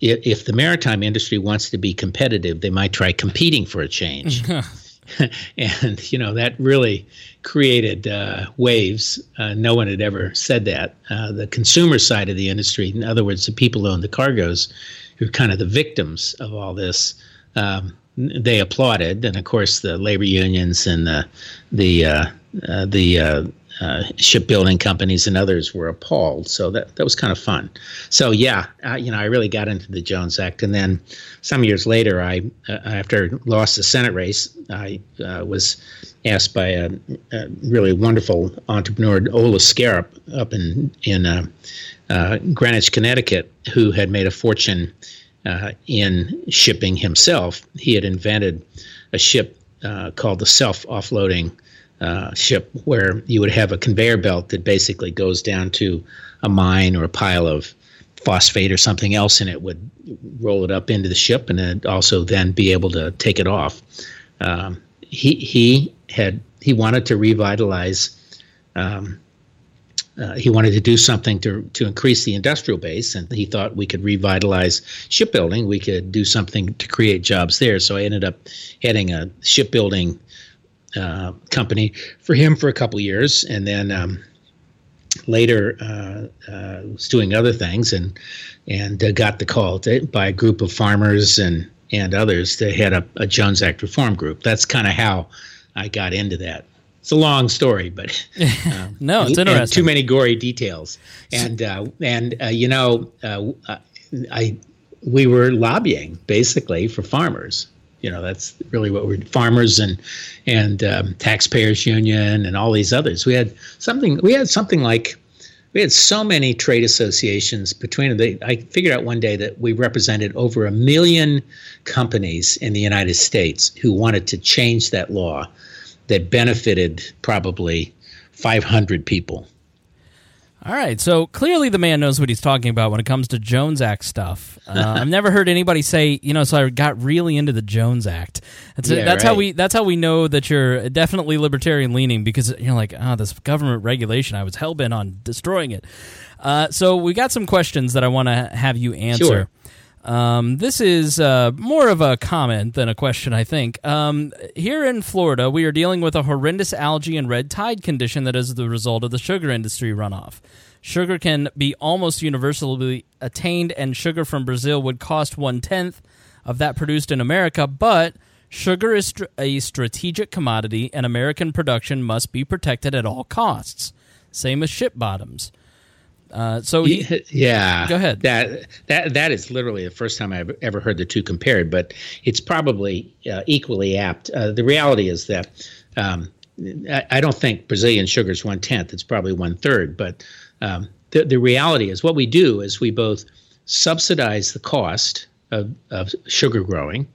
if, if, the maritime industry wants to be competitive, they might try competing for a change. and, you know, that really created uh, waves. Uh, no one had ever said that. Uh, the consumer side of the industry, in other words, the people who own the cargoes, who are kind of the victims of all this, um, they applauded. And of course, the labor unions and the, the, uh, uh, the, uh, shipbuilding companies and others were appalled. So that that was kind of fun. So yeah, uh, you know, I really got into the Jones Act, and then some years later, I uh, after lost the Senate race, I uh, was asked by a, a, really wonderful entrepreneur, Ole Skaarup, up in in uh, Greenwich, Connecticut, who had made a fortune in shipping himself. He had invented a ship called the self offloading uh, ship where you would have a conveyor belt that basically goes down to a mine or a pile of phosphate or something else, and it would roll it up into the ship, and then also then be able to take it off. Um, he he had he wanted to revitalize. Um, uh, he wanted to do something to to increase the industrial base, and he thought we could revitalize shipbuilding. We could do something to create jobs there. So I ended up heading a shipbuilding uh, company for him for a couple years, and then um, later uh, uh, was doing other things, and and uh, got the call to, by a group of farmers and and others to head up a Jones Act reform group. That's kind of how I got into that. it's a long story, but uh, no, it's interesting. Too many gory details, and uh, and uh, you know, uh, I we were lobbying basically for farmers. You know, that's really what we're farmers and and um, taxpayers union and all these others. We had something. We had something like we had so many trade associations between them. I figured out one day that we represented over a million companies in the United States who wanted to change that law that benefited probably 500 people. All right, so clearly the man knows what he's talking about when it comes to Jones Act stuff. Uh, I've never heard anybody say, you know, so I got really into the Jones Act. That's, yeah, that's right. how we that's how we know that you're definitely libertarian leaning because you're like, oh, this government regulation, I was hell bent on destroying it. Uh, so we got some questions that I want to have you answer. Sure. Um, this is uh, more of a comment than a question, I think. Um, here in Florida, we are dealing with a horrendous algae and red tide condition that is the result of the sugar industry runoff. Sugar can be almost universally attained, and sugar from Brazil would cost one tenth of that produced in America, but sugar is str- a strategic commodity, and American production must be protected at all costs. Same as ship bottoms. Uh, so he, yeah, go ahead. That that that is literally the first time I've ever heard the two compared, but it's probably uh, equally apt. Uh, the reality is that um, I, I, don't think Brazilian sugar is one tenth; it's probably one third. But um, the the reality is, what we do is we both subsidize the cost of, of sugar growing,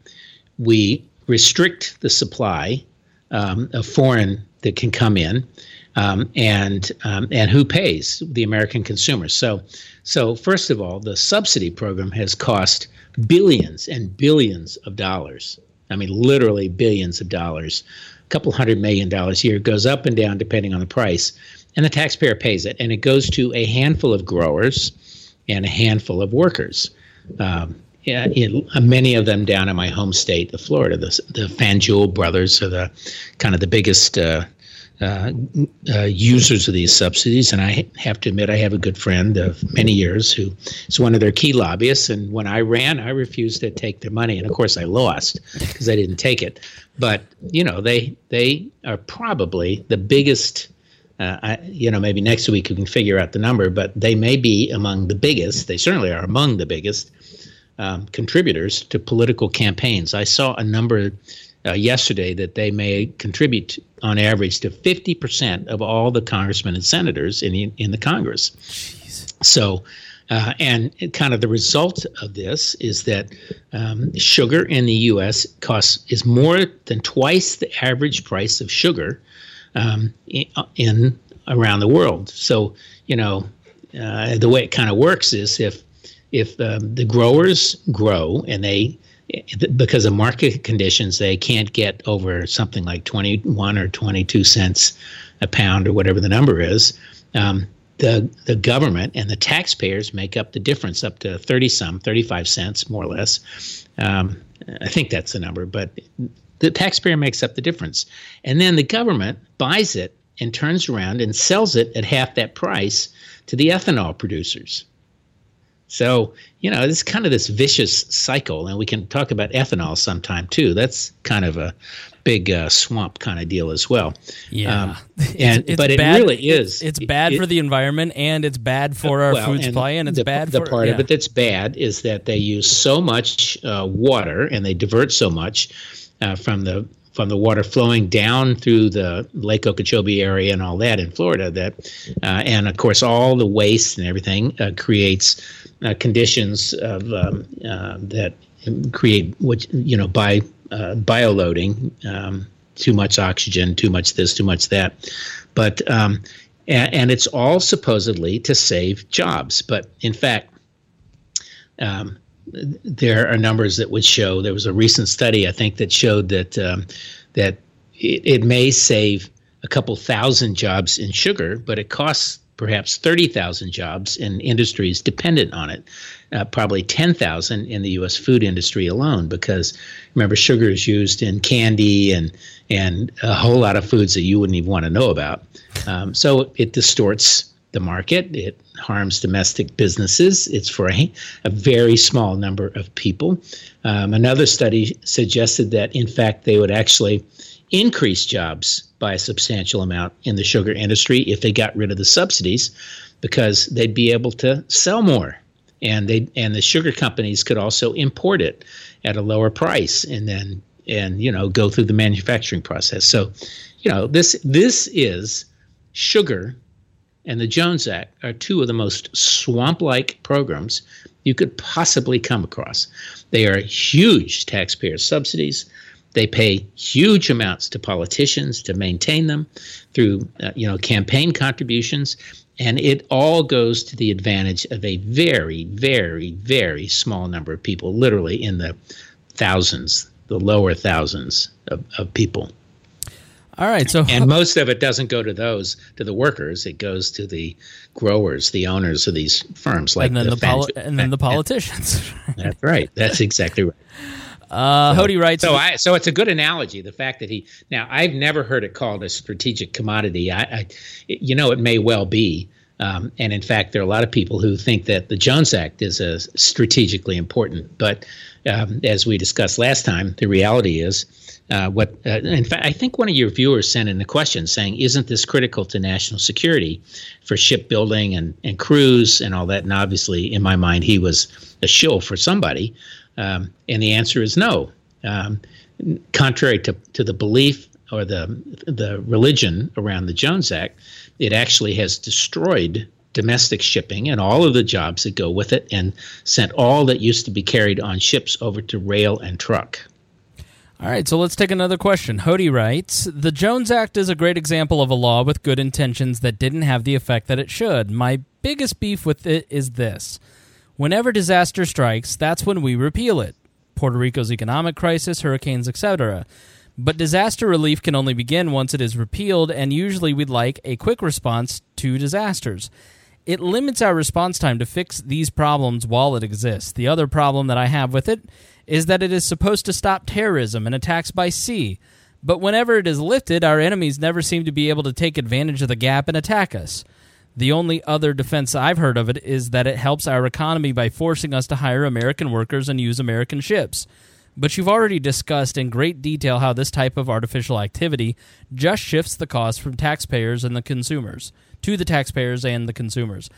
we restrict the supply um, of foreign that can come in um, and um, and who pays the American consumer. So, so first of all, the subsidy program has cost billions and billions of dollars. I mean, literally billions of dollars, a couple hundred million dollars a year. It goes up and down depending on the price, and the taxpayer pays it. And it goes to a handful of growers and a handful of workers. Um, yeah, in, uh, many of them down in my home state of Florida. The, the Fanjul brothers are the kind of the biggest uh, uh, uh, users of these subsidies. And I have to admit, I have a good friend of many years who is one of their key lobbyists. And when I ran, I refused to take their money, and of course, I lost because I didn't take it. But you know, they they are probably the biggest. Uh, I, you know, maybe next week we can figure out the number, but they may be among the biggest. They certainly are among the biggest um, contributors to political campaigns. I saw a number uh, yesterday that they may contribute on average to 50% of all the congressmen and senators in the, in the Congress. Jeez. So, uh, and kind of the result of this is that um, sugar in the U.S. costs is more than twice the average price of sugar um, in, in, around the world. So, you know, uh, the way it kind of works is if if um, the growers grow and they because of market conditions they can't get over something like 21 or 22 cents a pound or whatever the number is. Um, the the government and the taxpayers make up the difference up to 30 some 35 cents more or less. Um, i think that's the number but the taxpayer makes up the difference. And then the government buys it and turns around and sells it at half that price to the ethanol producers so, you know, it's kind of this vicious cycle, and we can talk about ethanol sometime too. That's kind of a big uh, swamp kind of deal as well. Yeah, um, and it's, it's but bad, it really is. It's, it's bad it, for the environment, and it's bad for our well, food supply, and it's the, bad. The for, part yeah. of it that's bad is that they use so much uh, water, and they divert so much uh, from the from the water flowing down through the Lake Okeechobee area and all that in Florida. That uh, and of course all the waste and everything uh, creates uh, conditions of um, uh, that create what you know by uh, bioloading. Um, too much oxygen, too much this, too much that, but um, and, and, it's all supposedly to save jobs. But in fact, um, there are numbers that would show there was a recent study I think that showed that um, that it, it, may save a couple thousand jobs in sugar, but it costs perhaps 30,000 jobs in industries dependent on it, uh, probably 10,000 in the U.S. food industry alone, because remember, sugar is used in candy and and a whole lot of foods that you wouldn't even want to know about. Um, so it distorts the market. It harms domestic businesses. It's for a, a very small number of people. Um, another study suggested that, in fact, they would actually increase jobs by a substantial amount in the sugar industry if they got rid of the subsidies because they'd be able to sell more and they and the sugar companies could also import it at a lower price and then and you know go through the manufacturing process so you know this this is sugar and the Jones Act are two of the most swamp-like programs you could possibly come across. They are huge taxpayer subsidies. They pay huge amounts to politicians to maintain them through, uh, you know, campaign contributions, and it all goes to the advantage of a very, very, very small number of people, literally in the thousands, the lower thousands of, of people. All right, so and most of it doesn't go to those to the workers; it goes to the growers, the owners of these firms, like and then the, the poli- and then the politicians. That's right. That's exactly right. Uh, so, Hody writes. So, I, so it's a good analogy. The fact that he now I've never heard it called a strategic commodity. I, I you know, it may well be. Um, and in fact, there are a lot of people who think that the Jones Act is a strategically important. But um, as we discussed last time, the reality is uh, what. Uh, in fact, I think one of your viewers sent in a question saying, "Isn't this critical to national security for shipbuilding and and crews and all that?" And obviously, in my mind, he was a shill for somebody. Um, and the answer is no. Um, contrary to, to the belief or the the religion around the Jones Act, it actually has destroyed domestic shipping and all of the jobs that go with it and sent all that used to be carried on ships over to rail and truck. All right, so let's take another question. Hody writes The Jones Act is a great example of a law with good intentions that didn't have the effect that it should. My biggest beef with it is this whenever disaster strikes, that's when we repeal it. Puerto Rico's economic crisis, hurricanes, etc. But disaster relief can only begin once it is repealed, and usually we'd like a quick response to disasters. It limits our response time to fix these problems while it exists. The other problem that I have with it is that it is supposed to stop terrorism and attacks by sea. But whenever it is lifted, our enemies never seem to be able to take advantage of the gap and attack us. The only other defense I've heard of it is that it helps our economy by forcing us to hire American workers and use American ships. But you've already discussed in great detail how this type of artificial activity just shifts the cost from taxpayers and the consumers to the taxpayers and the consumers.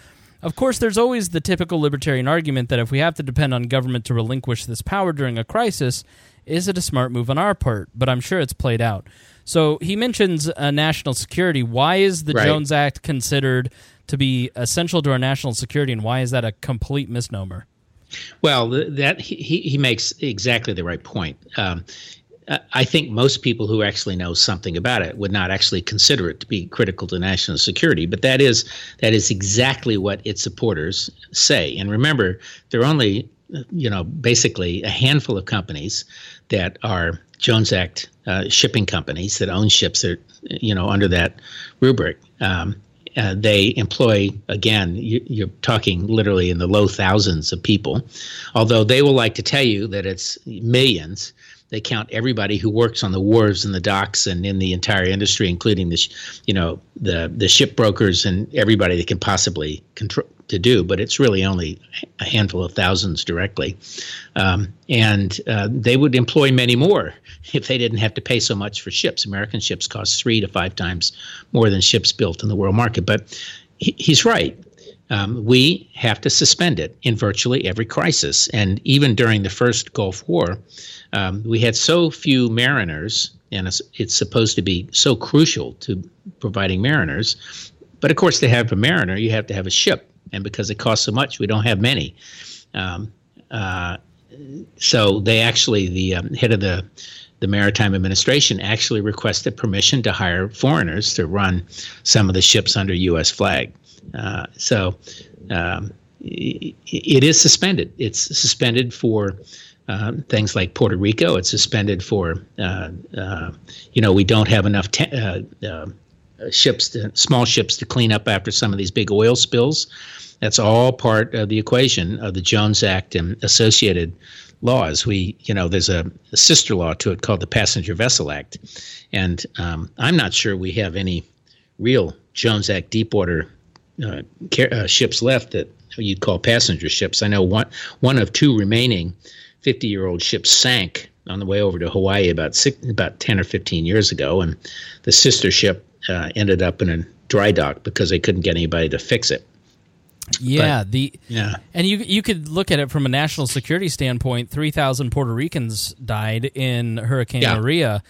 Of course, there's always the typical libertarian argument that if we have to depend on government to relinquish this power during a crisis, is it a smart move on our part? But I'm sure it's played out. So he mentions uh, national security. Why is the right. Jones Act considered to be essential to our national security, and why is that a complete misnomer? Well, that he, he makes exactly the right point. Um, I think most people who actually know something about it would not actually consider it to be critical to national security. But that is that is exactly what its supporters say. And remember, there are only you know basically a handful of companies that are Jones Act uh, shipping companies that own ships that you know under that rubric. Um, uh, they employ again you, are talking literally in the low thousands of people although they will like to tell you that it's millions they count everybody who works on the wharves and the docks and in the entire industry, including the, you know, the the ship brokers and everybody that can possibly control to do. But it's really only a handful of thousands directly, um, and uh, they would employ many more if they didn't have to pay so much for ships. American ships cost three to five times more than ships built in the world market. But he, he's right. Um, we have to suspend it in virtually every crisis. And even during the first Gulf War, um, we had so few mariners, and it's, it's, supposed to be so crucial to providing mariners. But of course, to have a mariner, you have to have a ship, and because it costs so much, we don't have many. Um, uh, so they actually, the um, head of the the Maritime Administration actually requested permission to hire foreigners to run some of the ships under U.S. flag. Uh, so um, it, is suspended. It's suspended for uh, things like Puerto Rico. It's suspended for, uh, uh, you know, we don't have enough te- uh, uh, ships, to, small ships, to clean up after some of these big oil spills. That's all part of the equation of the Jones Act and associated laws. We, you know, there's a, a sister law to it called the Passenger Vessel Act, and um, I'm not sure we have any real Jones Act deepwater uh, car- ships left that you'd call passenger ships. I know one one of two remaining 50 year old ships sank on the way over to Hawaii about six, about 10 or 15 years ago, and the sister ship uh, ended up in a dry dock because they couldn't get anybody to fix it. Yeah, the Yeah. and you you could look at it from a national security standpoint. Three thousand Puerto Ricans died in Hurricane Yeah. Maria.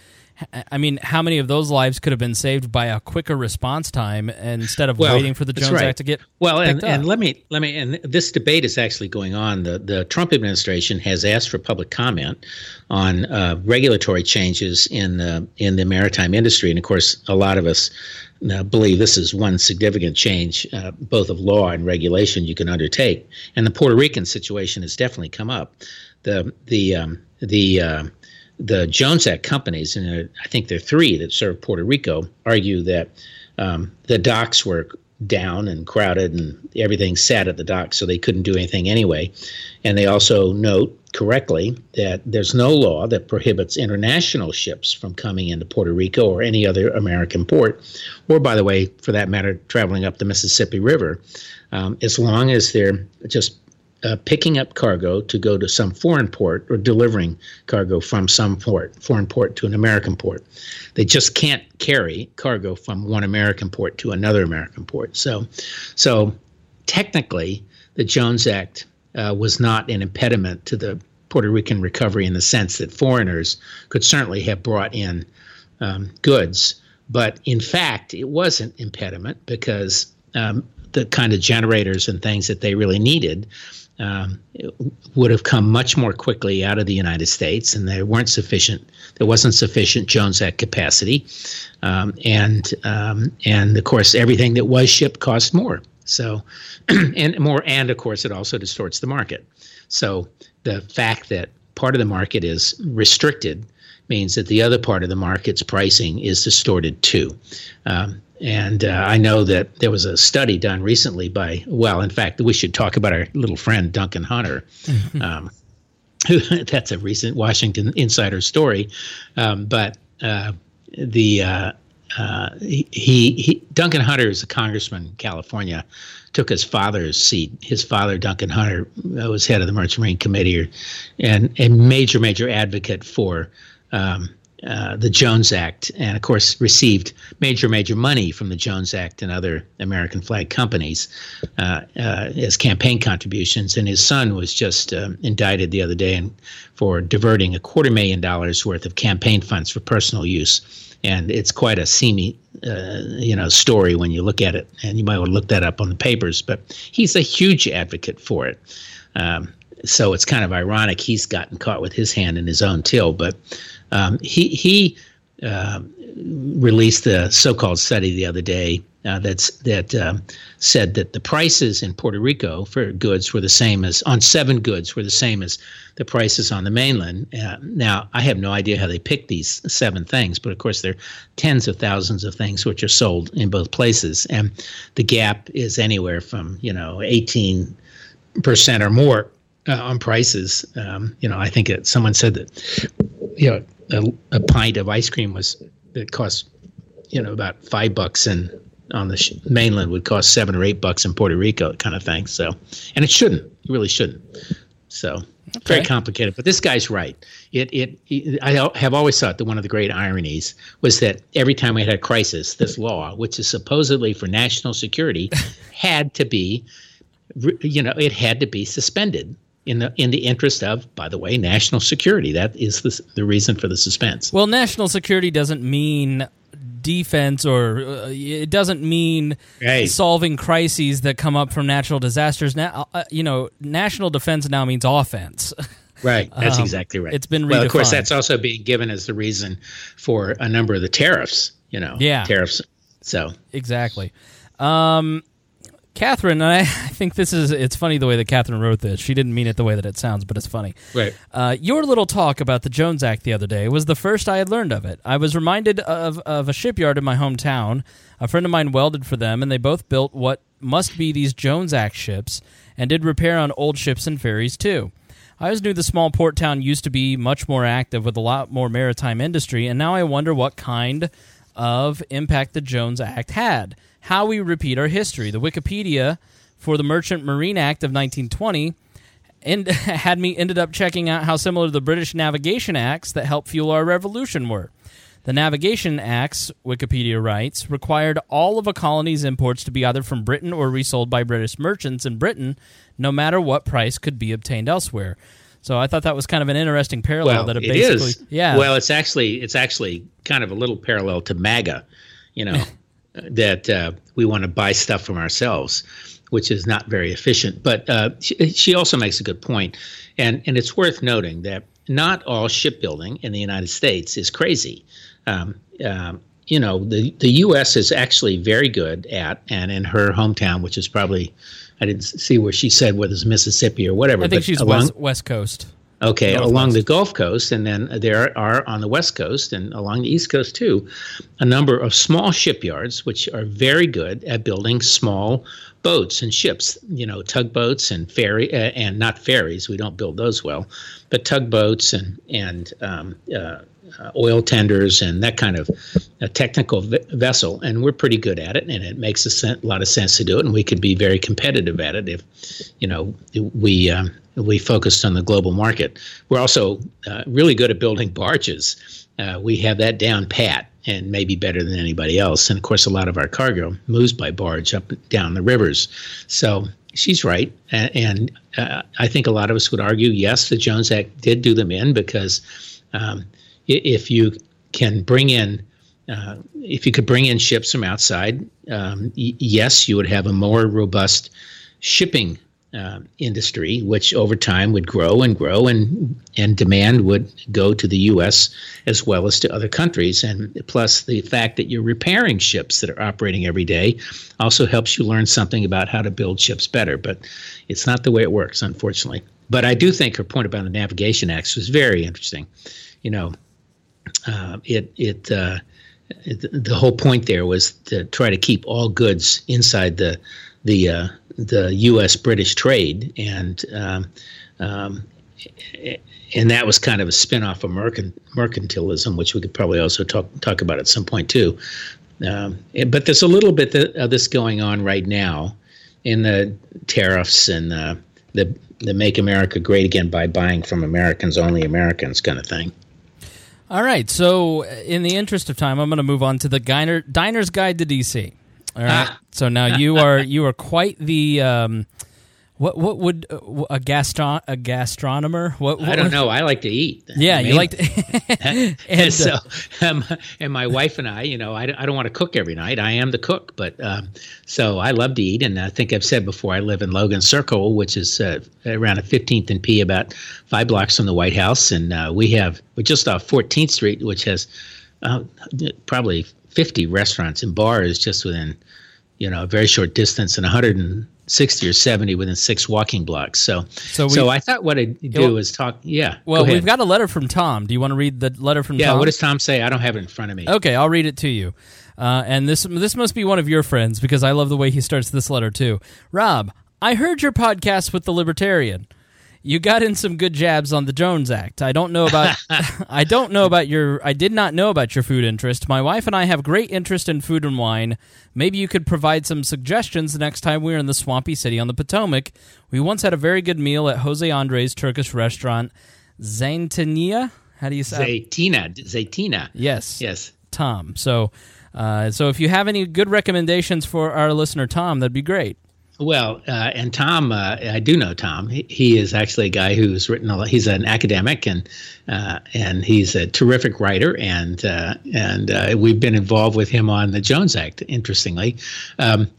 I mean, how many of those lives could have been saved by a quicker response time instead of Well, waiting for the Jones right. Act to get Well, and, and let me let me and this debate is actually going on. The the Trump administration has asked for public comment on uh, regulatory changes in the in the maritime industry, and of course, a lot of us uh, believe this is one significant change, uh, both of law and regulation, you can undertake. And the Puerto Rican situation has definitely come up. The the um, the uh, the Jones Act companies, and I think there are three that serve Puerto Rico, argue that um, the docks were down and crowded and everything sat at the docks, so they couldn't do anything anyway. And they also note correctly that there's no law that prohibits international ships from coming into Puerto Rico or any other American port, or by the way, for that matter, traveling up the Mississippi River, um, as long as they're just uh, picking up cargo to go to some foreign port or delivering cargo from some port, foreign port to an American port. They just can't carry cargo from one American port to another American port. So, so technically, the Jones Act uh, was not an impediment to the Puerto Rican recovery in the sense that foreigners could certainly have brought in um, goods, but in fact, it was an impediment because um, the kind of generators and things that they really needed um, would have come much more quickly out of the United States, and there weren't sufficient. There wasn't sufficient Jones Act capacity, um, and um, and of course everything that was shipped cost more. So, and more, and of course it also distorts the market. So the fact that part of the market is restricted means that the other part of the market's pricing is distorted too. Um, and uh, I know that there was a study done recently by, well, in fact, we should talk about our little friend Duncan Hunter. Um, who, that's a recent Washington Insider story, um, but uh, the uh, uh, he, he Duncan Hunter is a congressman in California. Took his father's seat. His father, Duncan Hunter, uh, was head of the Merchant Marine Committee, and a major, major advocate for um, uh, the Jones Act, and of course received major, major money from the Jones Act and other American flag companies uh, uh, as campaign contributions. And his son was just um, indicted the other day for diverting a quarter million dollars worth of campaign funds for personal use. And it's quite a seamy, uh, you know, story when you look at it. And you might want to look that up on the papers. But he's a huge advocate for it. Um, so it's kind of ironic he's gotten caught with his hand in his own till. But um, he he uh, released the so-called study the other day uh, that's that um, said that the prices in Puerto Rico for goods were the same as on seven goods were the same as the prices on the mainland. Uh, now I have no idea how they picked these seven things, but of course there are tens of thousands of things which are sold in both places, and the gap is anywhere from you know eighteen percent or more uh, on prices. Um, you know, I think it, someone said that you know a, a pint of ice cream was it cost you know about five bucks and on the sh- mainland would cost seven or eight bucks in Puerto Rico, kind of thing. So, and it shouldn't. It really shouldn't. So, very complicated. But this guy's right. It, it, it. I have always thought that one of the great ironies was that every time we had a crisis, this law, which is supposedly for national security, had to be, you know, it had to be suspended in the in the interest of, by the way, national security. That is the the reason for the suspense. Well, national security doesn't mean defense or uh, it doesn't mean Right. solving crises that come up from natural disasters. Now, uh, you know, national defense now means offense. Right. That's Um, exactly right. it's been well. Of course, that's also being given as the reason for a number of the tariffs. You know. Yeah. Tariffs. So exactly. Um, Catherine, and I, I think this is it's funny the way that Catherine wrote this. She didn't mean it the way that it sounds, but it's funny. Right. Uh, your little talk about the Jones Act the other day was the first I had learned of it. I was reminded of, of a shipyard in my hometown. A friend of mine welded for them, and they both built what must be these Jones Act ships and did repair on old ships and ferries too. I always knew the small port town used to be much more active with a lot more maritime industry, and now I wonder what kind of impact the Jones Act had. How we repeat our history. The Wikipedia for the Merchant Marine Act of 1920 and had me ended up checking out how similar the British navigation acts that helped fuel our revolution were. The Navigation Acts, Wikipedia writes, required all of a colony's imports to be either from Britain or resold by British merchants in Britain, no matter what price could be obtained elsewhere. So I thought that was kind of an interesting parallel well, that it, it basically, is. yeah. Well, it's actually it's actually kind of a little parallel to MAGA, you know, that uh, we want to buy stuff from ourselves, which is not very efficient. But uh, she, she also makes a good point, and and it's worth noting that not all shipbuilding in the United States is crazy. Um, um, you know, the the U.S. is actually very good at, and in her hometown, which is probably, I didn't see where she said whether it's Mississippi or whatever. I think she's along- west, west Coast. Okay, Northwest. along the Gulf Coast, and then there are on the West Coast and along the East Coast too, a number of small shipyards which are very good at building small boats and ships. You know, tugboats and ferry uh, and not ferries. We don't build those well, but tugboats and and um, uh, oil tenders and that kind of technical v- vessel, and we're pretty good at it, and it makes a, sen- lot of sense to do it, and we could be very competitive at it if, you know, we um, we focused on the global market. We're also uh, really good at building barges. Uh, we have that down pat, and maybe better than anybody else. And of course, a lot of our cargo moves by barge up and down the rivers. So she's right, and, and uh, I think a lot of us would argue, yes, the Jones Act did do them in because um, if you can bring in uh, if you could bring in ships from outside, um, y- yes, you would have a more robust shipping uh, industry, which over time would grow and grow, and and demand would go to the U.S. as well as to other countries. And plus, the fact that you're repairing ships that are operating every day also helps you learn something about how to build ships better. But it's not the way it works, unfortunately. But I do think her point about the navigation acts was very interesting. You know, uh, it it. Uh, it- the whole point there was to try to keep all goods inside the the uh, the U.S. British trade, and um, um, and that was kind of a spin-off of mercant- mercantilism, which we could probably also talk talk about at some point too. Um, but there's a little bit of this going on right now in the tariffs and uh, the the "Make America Great Again" by buying from Americans only Americans kind of thing. All right. So, in the interest of time, I'm going to move on to the Diner, Diner's Guide to DC. All right. Ah. So now you are you are quite the um, what what would uh, a gastron a gastronomer? What, what I don't know. I like to eat. Yeah, you like to, and and so, um, and my wife and I, you know, I, I don't want to cook every night. I am the cook, but um, so I love to eat. And I think I've said before, I live in Logan Circle, which is uh, around a 15th and P, about five blocks from the White House. And uh, we have, we're just off 14th Street, which has uh, probably 50 restaurants and bars just within, you know, a very short distance and 100 and 160 or 70 within six walking blocks. So, So so, I thought what I'd do Well- is talk. Yeah. well, go we've got a letter from Tom. Do you want to read the letter from Yeah. Tom? What does Tom say? I don't have it in front of me. Okay, I'll read it to you. Uh, and this this must be one of your friends because I love the way he starts this letter too. Rob, I heard your podcast with the Libertarian. You got in some good jabs on the Jones Act. I don't know about I don't know about your I did not know about your food interest. My wife and I have great interest in food and wine. Maybe you could provide some suggestions the next time we're in the swampy city on the Potomac. We once had a very good meal at Jose Andres Turkish restaurant Zaintania. How do you say? Zaytinya. Zaytinya. Yes. Yes. Tom. So, uh, so if you have any good recommendations for our listener Tom, that'd be great. Well, uh, and Tom, uh, I do know Tom. He, he is actually a guy who's written a lot. He's an academic and uh, and he's a terrific writer. And uh, and uh, we've been involved with him on the Jones Act. Interestingly, um,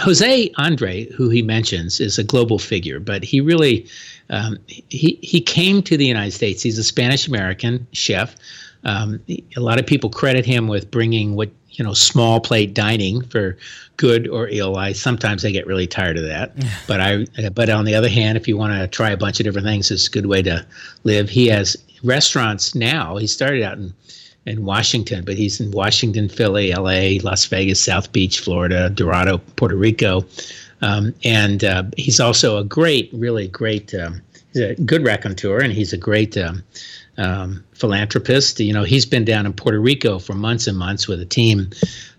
Jose Andre, who he mentions, is a global figure, but he really um, he he came to the United States. He's a Spanish American chef. Um, a lot of people credit him with bringing what you know small plate dining for good or ill. I sometimes I get really tired of that, but I but on the other hand, if you want to try a bunch of different things, it's a good way to live. He has restaurants now. He started out in in Washington, but he's in Washington, Philly, L.A., Las Vegas, South Beach, Florida, Dorado, Puerto Rico, um, and uh, he's also a great, really great. Um, he's a good raconteur, and he's a great um, um, philanthropist. You know, he's been down in Puerto Rico for months and months with a team,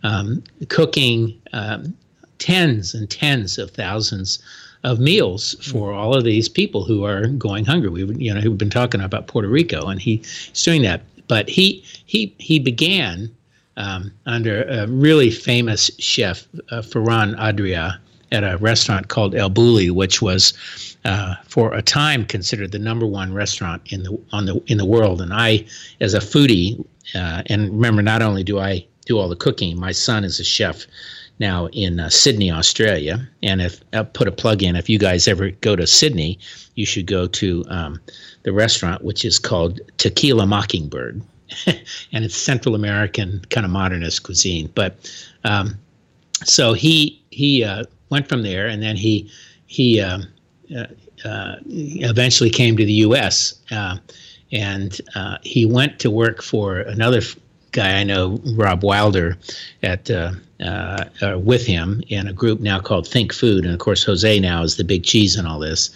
um, cooking um, tens and tens of thousands of meals for all of these people who are going hungry. We you know who've been talking about Puerto Rico, and he's doing that. But he he he began um, under a really famous chef, uh, Ferran Adria, at a restaurant called El Bulli, which was uh, for a time considered the number one restaurant in the on the in the world. And I, as a foodie, uh, and remember, not only do I do all the cooking, my son is a chef now in uh, Sydney, Australia. And if I'll put a plug in, if you guys ever go to Sydney, you should go to um, the restaurant, which is called Tequila Mockingbird. and it's Central American kind of modernist cuisine. But um, so he he uh, went from there, and then he he um, uh, uh, eventually came to the U.S. Uh, and uh, he went to work for another guy I know, Rob Wilder, at uh, with him in a group now called Think Food, and of course Jose now is the big cheese in all this.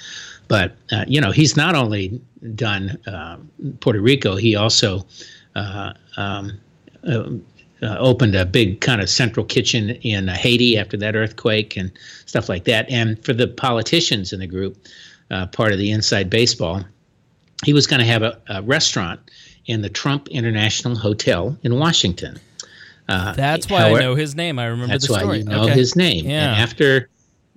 But you know, he's not only done Puerto Rico, he also uh, um, uh, uh, opened a big kind of central kitchen in Haiti after that earthquake and stuff like that. And for the politicians in the group, part of the inside baseball, he was going to have a, a, restaurant in the Trump International Hotel in Washington. Uh, that's why however, I know his name. I remember that's the story. why you know okay. his name. Yeah. And after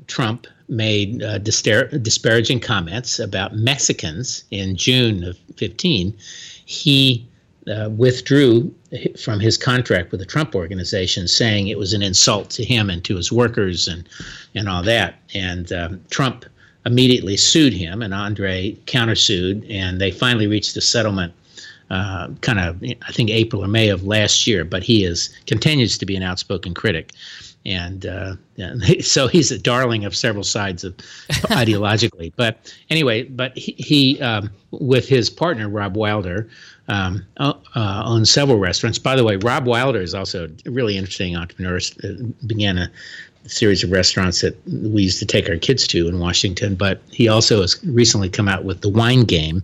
Trump made uh, disparaging comments about Mexicans in June of 15, he uh, withdrew from his contract with the Trump organization, saying it was an insult to him and to his workers and and all that. And um, Trump immediately sued him, and Andrés countersued, and they finally reached a settlement. Uh, kind of, I think April or May of last year, but he is continues to be an outspoken critic, and uh, so he's a darling of several sides of ideologically. But anyway, but he, he um, with his partner Rob Wilder, um, uh, owns several restaurants. By the way, Rob Wilder is also a really interesting entrepreneur. Began a series of restaurants that we used to take our kids to in Washington, but he also has recently come out with the Wine Game,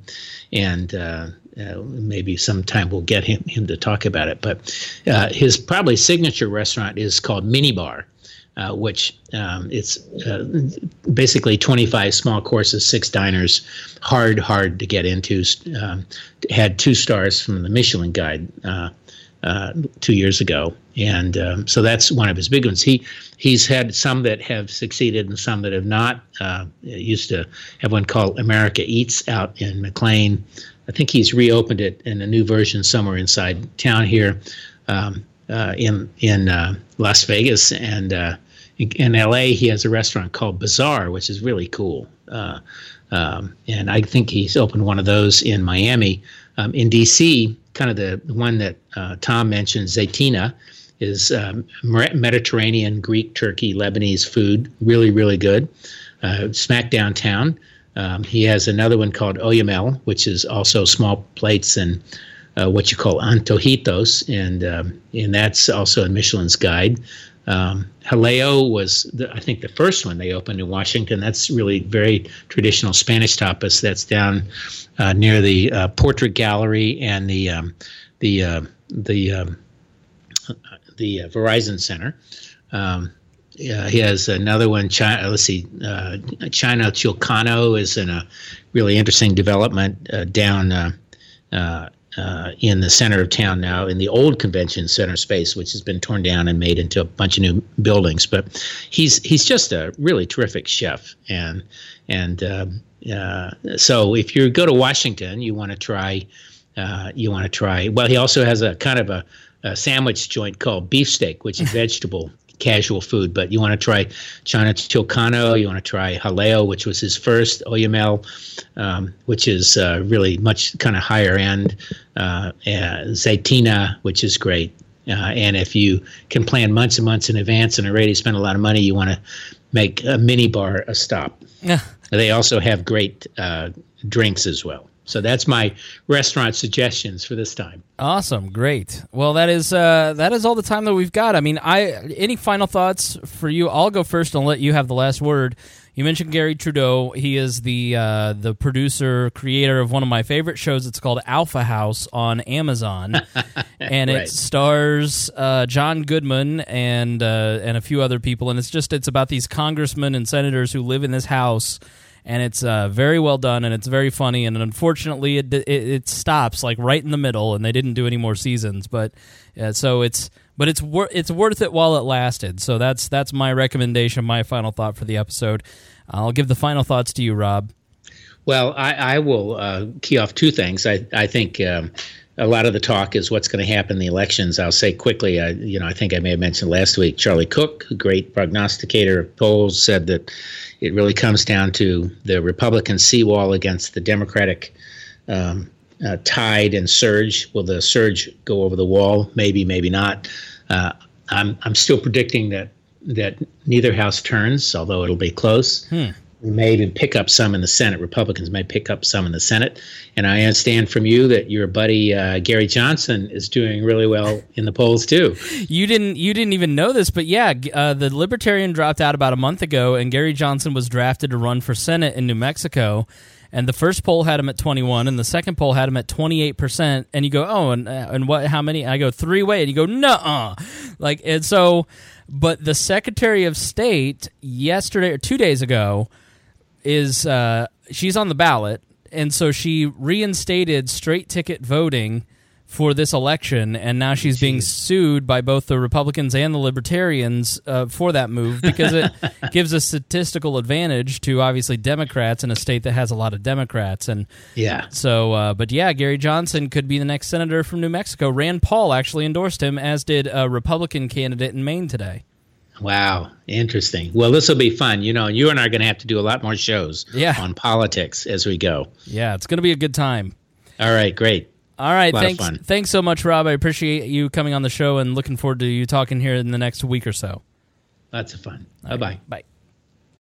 and uh, uh, maybe sometime we'll get him him to talk about it. But uh, his probably signature restaurant is called Mini Bar, uh, which um, it's uh, basically 25 small courses, six diners, hard, hard to get into. Um, had two stars from the Michelin Guide uh, uh two years ago, and um, so that's one of his big ones. He he's had some that have succeeded and some that have not. Uh, used to have one called America Eats out in McLean. I think he's reopened it in a new version somewhere inside town here. Um, uh, in in uh, Las Vegas and uh, in LA he has a restaurant called Bazaar, which is really cool. Uh, um, and I think he's opened one of those in Miami. Um, in DC, kind of the one that uh, Tom mentioned, Zaytinya, is um, Mediterranean, Greek, Turkey, Lebanese food. Really, really good. Uh, smack downtown. Um, he has another one called Oyamel, which is also small plates and uh, what you call antojitos, and um, and that's also in Michelin's guide. Um, Jaleo was, the, I think, the first one they opened in Washington. That's really very traditional Spanish tapas. That's down uh, near the uh, Portrait Gallery and the um, the uh, the um, the uh, Verizon Center. Um, yeah, he has another one. China, let's see, uh, China Chilcano is in a really interesting development uh, down uh, in the center of town now in the old convention center space, which has been torn down and made into a bunch of new buildings. But he's he's just a really terrific chef, and and uh, uh, so if you go to Washington, you want to try uh, you want to try. Well, he also has a kind of a, a sandwich joint called beefsteak, which is vegetable casual food, but you want to try China Chilcano, you want to try Jaleo, which was his first, Oyamel, um, which is uh, really much kind of higher end, uh, Zaytinya, which is great. Uh, and if you can plan months and months in advance and already spend a lot of money, you want to make a mini bar a stop. Yeah. They also have great uh, drinks as well. So that's my restaurant suggestions for this time. Awesome, great. Well, that is uh, that is all the time that we've got. I mean, I any final thoughts for you? I'll go first and let you have the last word. You mentioned Garry Trudeau. He is the uh, the producer, creator of one of my favorite shows. It's called Alpha House on Amazon, and Right. it stars uh, John Goodman and uh, and a few other people. And it's just it's about these congressmen and senators who live in this house. And it's uh, very well done, and it's very funny. And unfortunately, it, it it stops like right in the middle, and they didn't do any more seasons. But uh, so it's but it's wor- it's worth it while it lasted. So that's that's my recommendation, my final thought for the episode. I'll give the final thoughts to you, Rob. Well, I, I will uh, key off two things. I, I think um, a lot of the talk is what's going to happen in the elections. I'll say quickly, I, you know, I think I may have mentioned last week, Charlie Cook, a great prognosticator of polls, said that it really comes down to the Republican seawall against the Democratic um, uh, tide and surge. Will the surge go over the wall? Maybe, maybe not. Uh, I'm, I'm still predicting that that neither house turns, although it'll be close we may even pick up some in the Senate. Republicans may pick up some in the Senate. And I understand from you that your buddy uh, Gary Johnson is doing really well in the polls too. You didn't you didn't even know this, but yeah, uh, the Libertarian dropped out about a month ago, and Gary Johnson was drafted to run for Senate in New Mexico. And the first poll had him at 21, and the second poll had him at 28 percent. And you go, oh, and uh, and what? How many? I go three way, and you go, no, like and so. But the Secretary of State yesterday or two days ago is uh, she's on the ballot, and so she reinstated straight ticket voting for this election, and now she's being sued by both the Republicans and the Libertarians uh, for that move because it gives a statistical advantage to obviously Democrats in a state that has a lot of Democrats, and Yeah. so, uh, but yeah, Gary Johnson could be the next senator from New Mexico. Rand Paul actually endorsed him, as did a Republican candidate in Maine today. Wow. Interesting. Well, this will be fun. You know, you and I are going to have to do a lot more shows Yeah. on politics as we go. Yeah, it's going to be a good time. All right. Great. All right, thanks. Thanks so much, Rob. I appreciate you coming on the show and looking forward to you talking here in the next week or so. Lots of fun. Bye bye. Bye.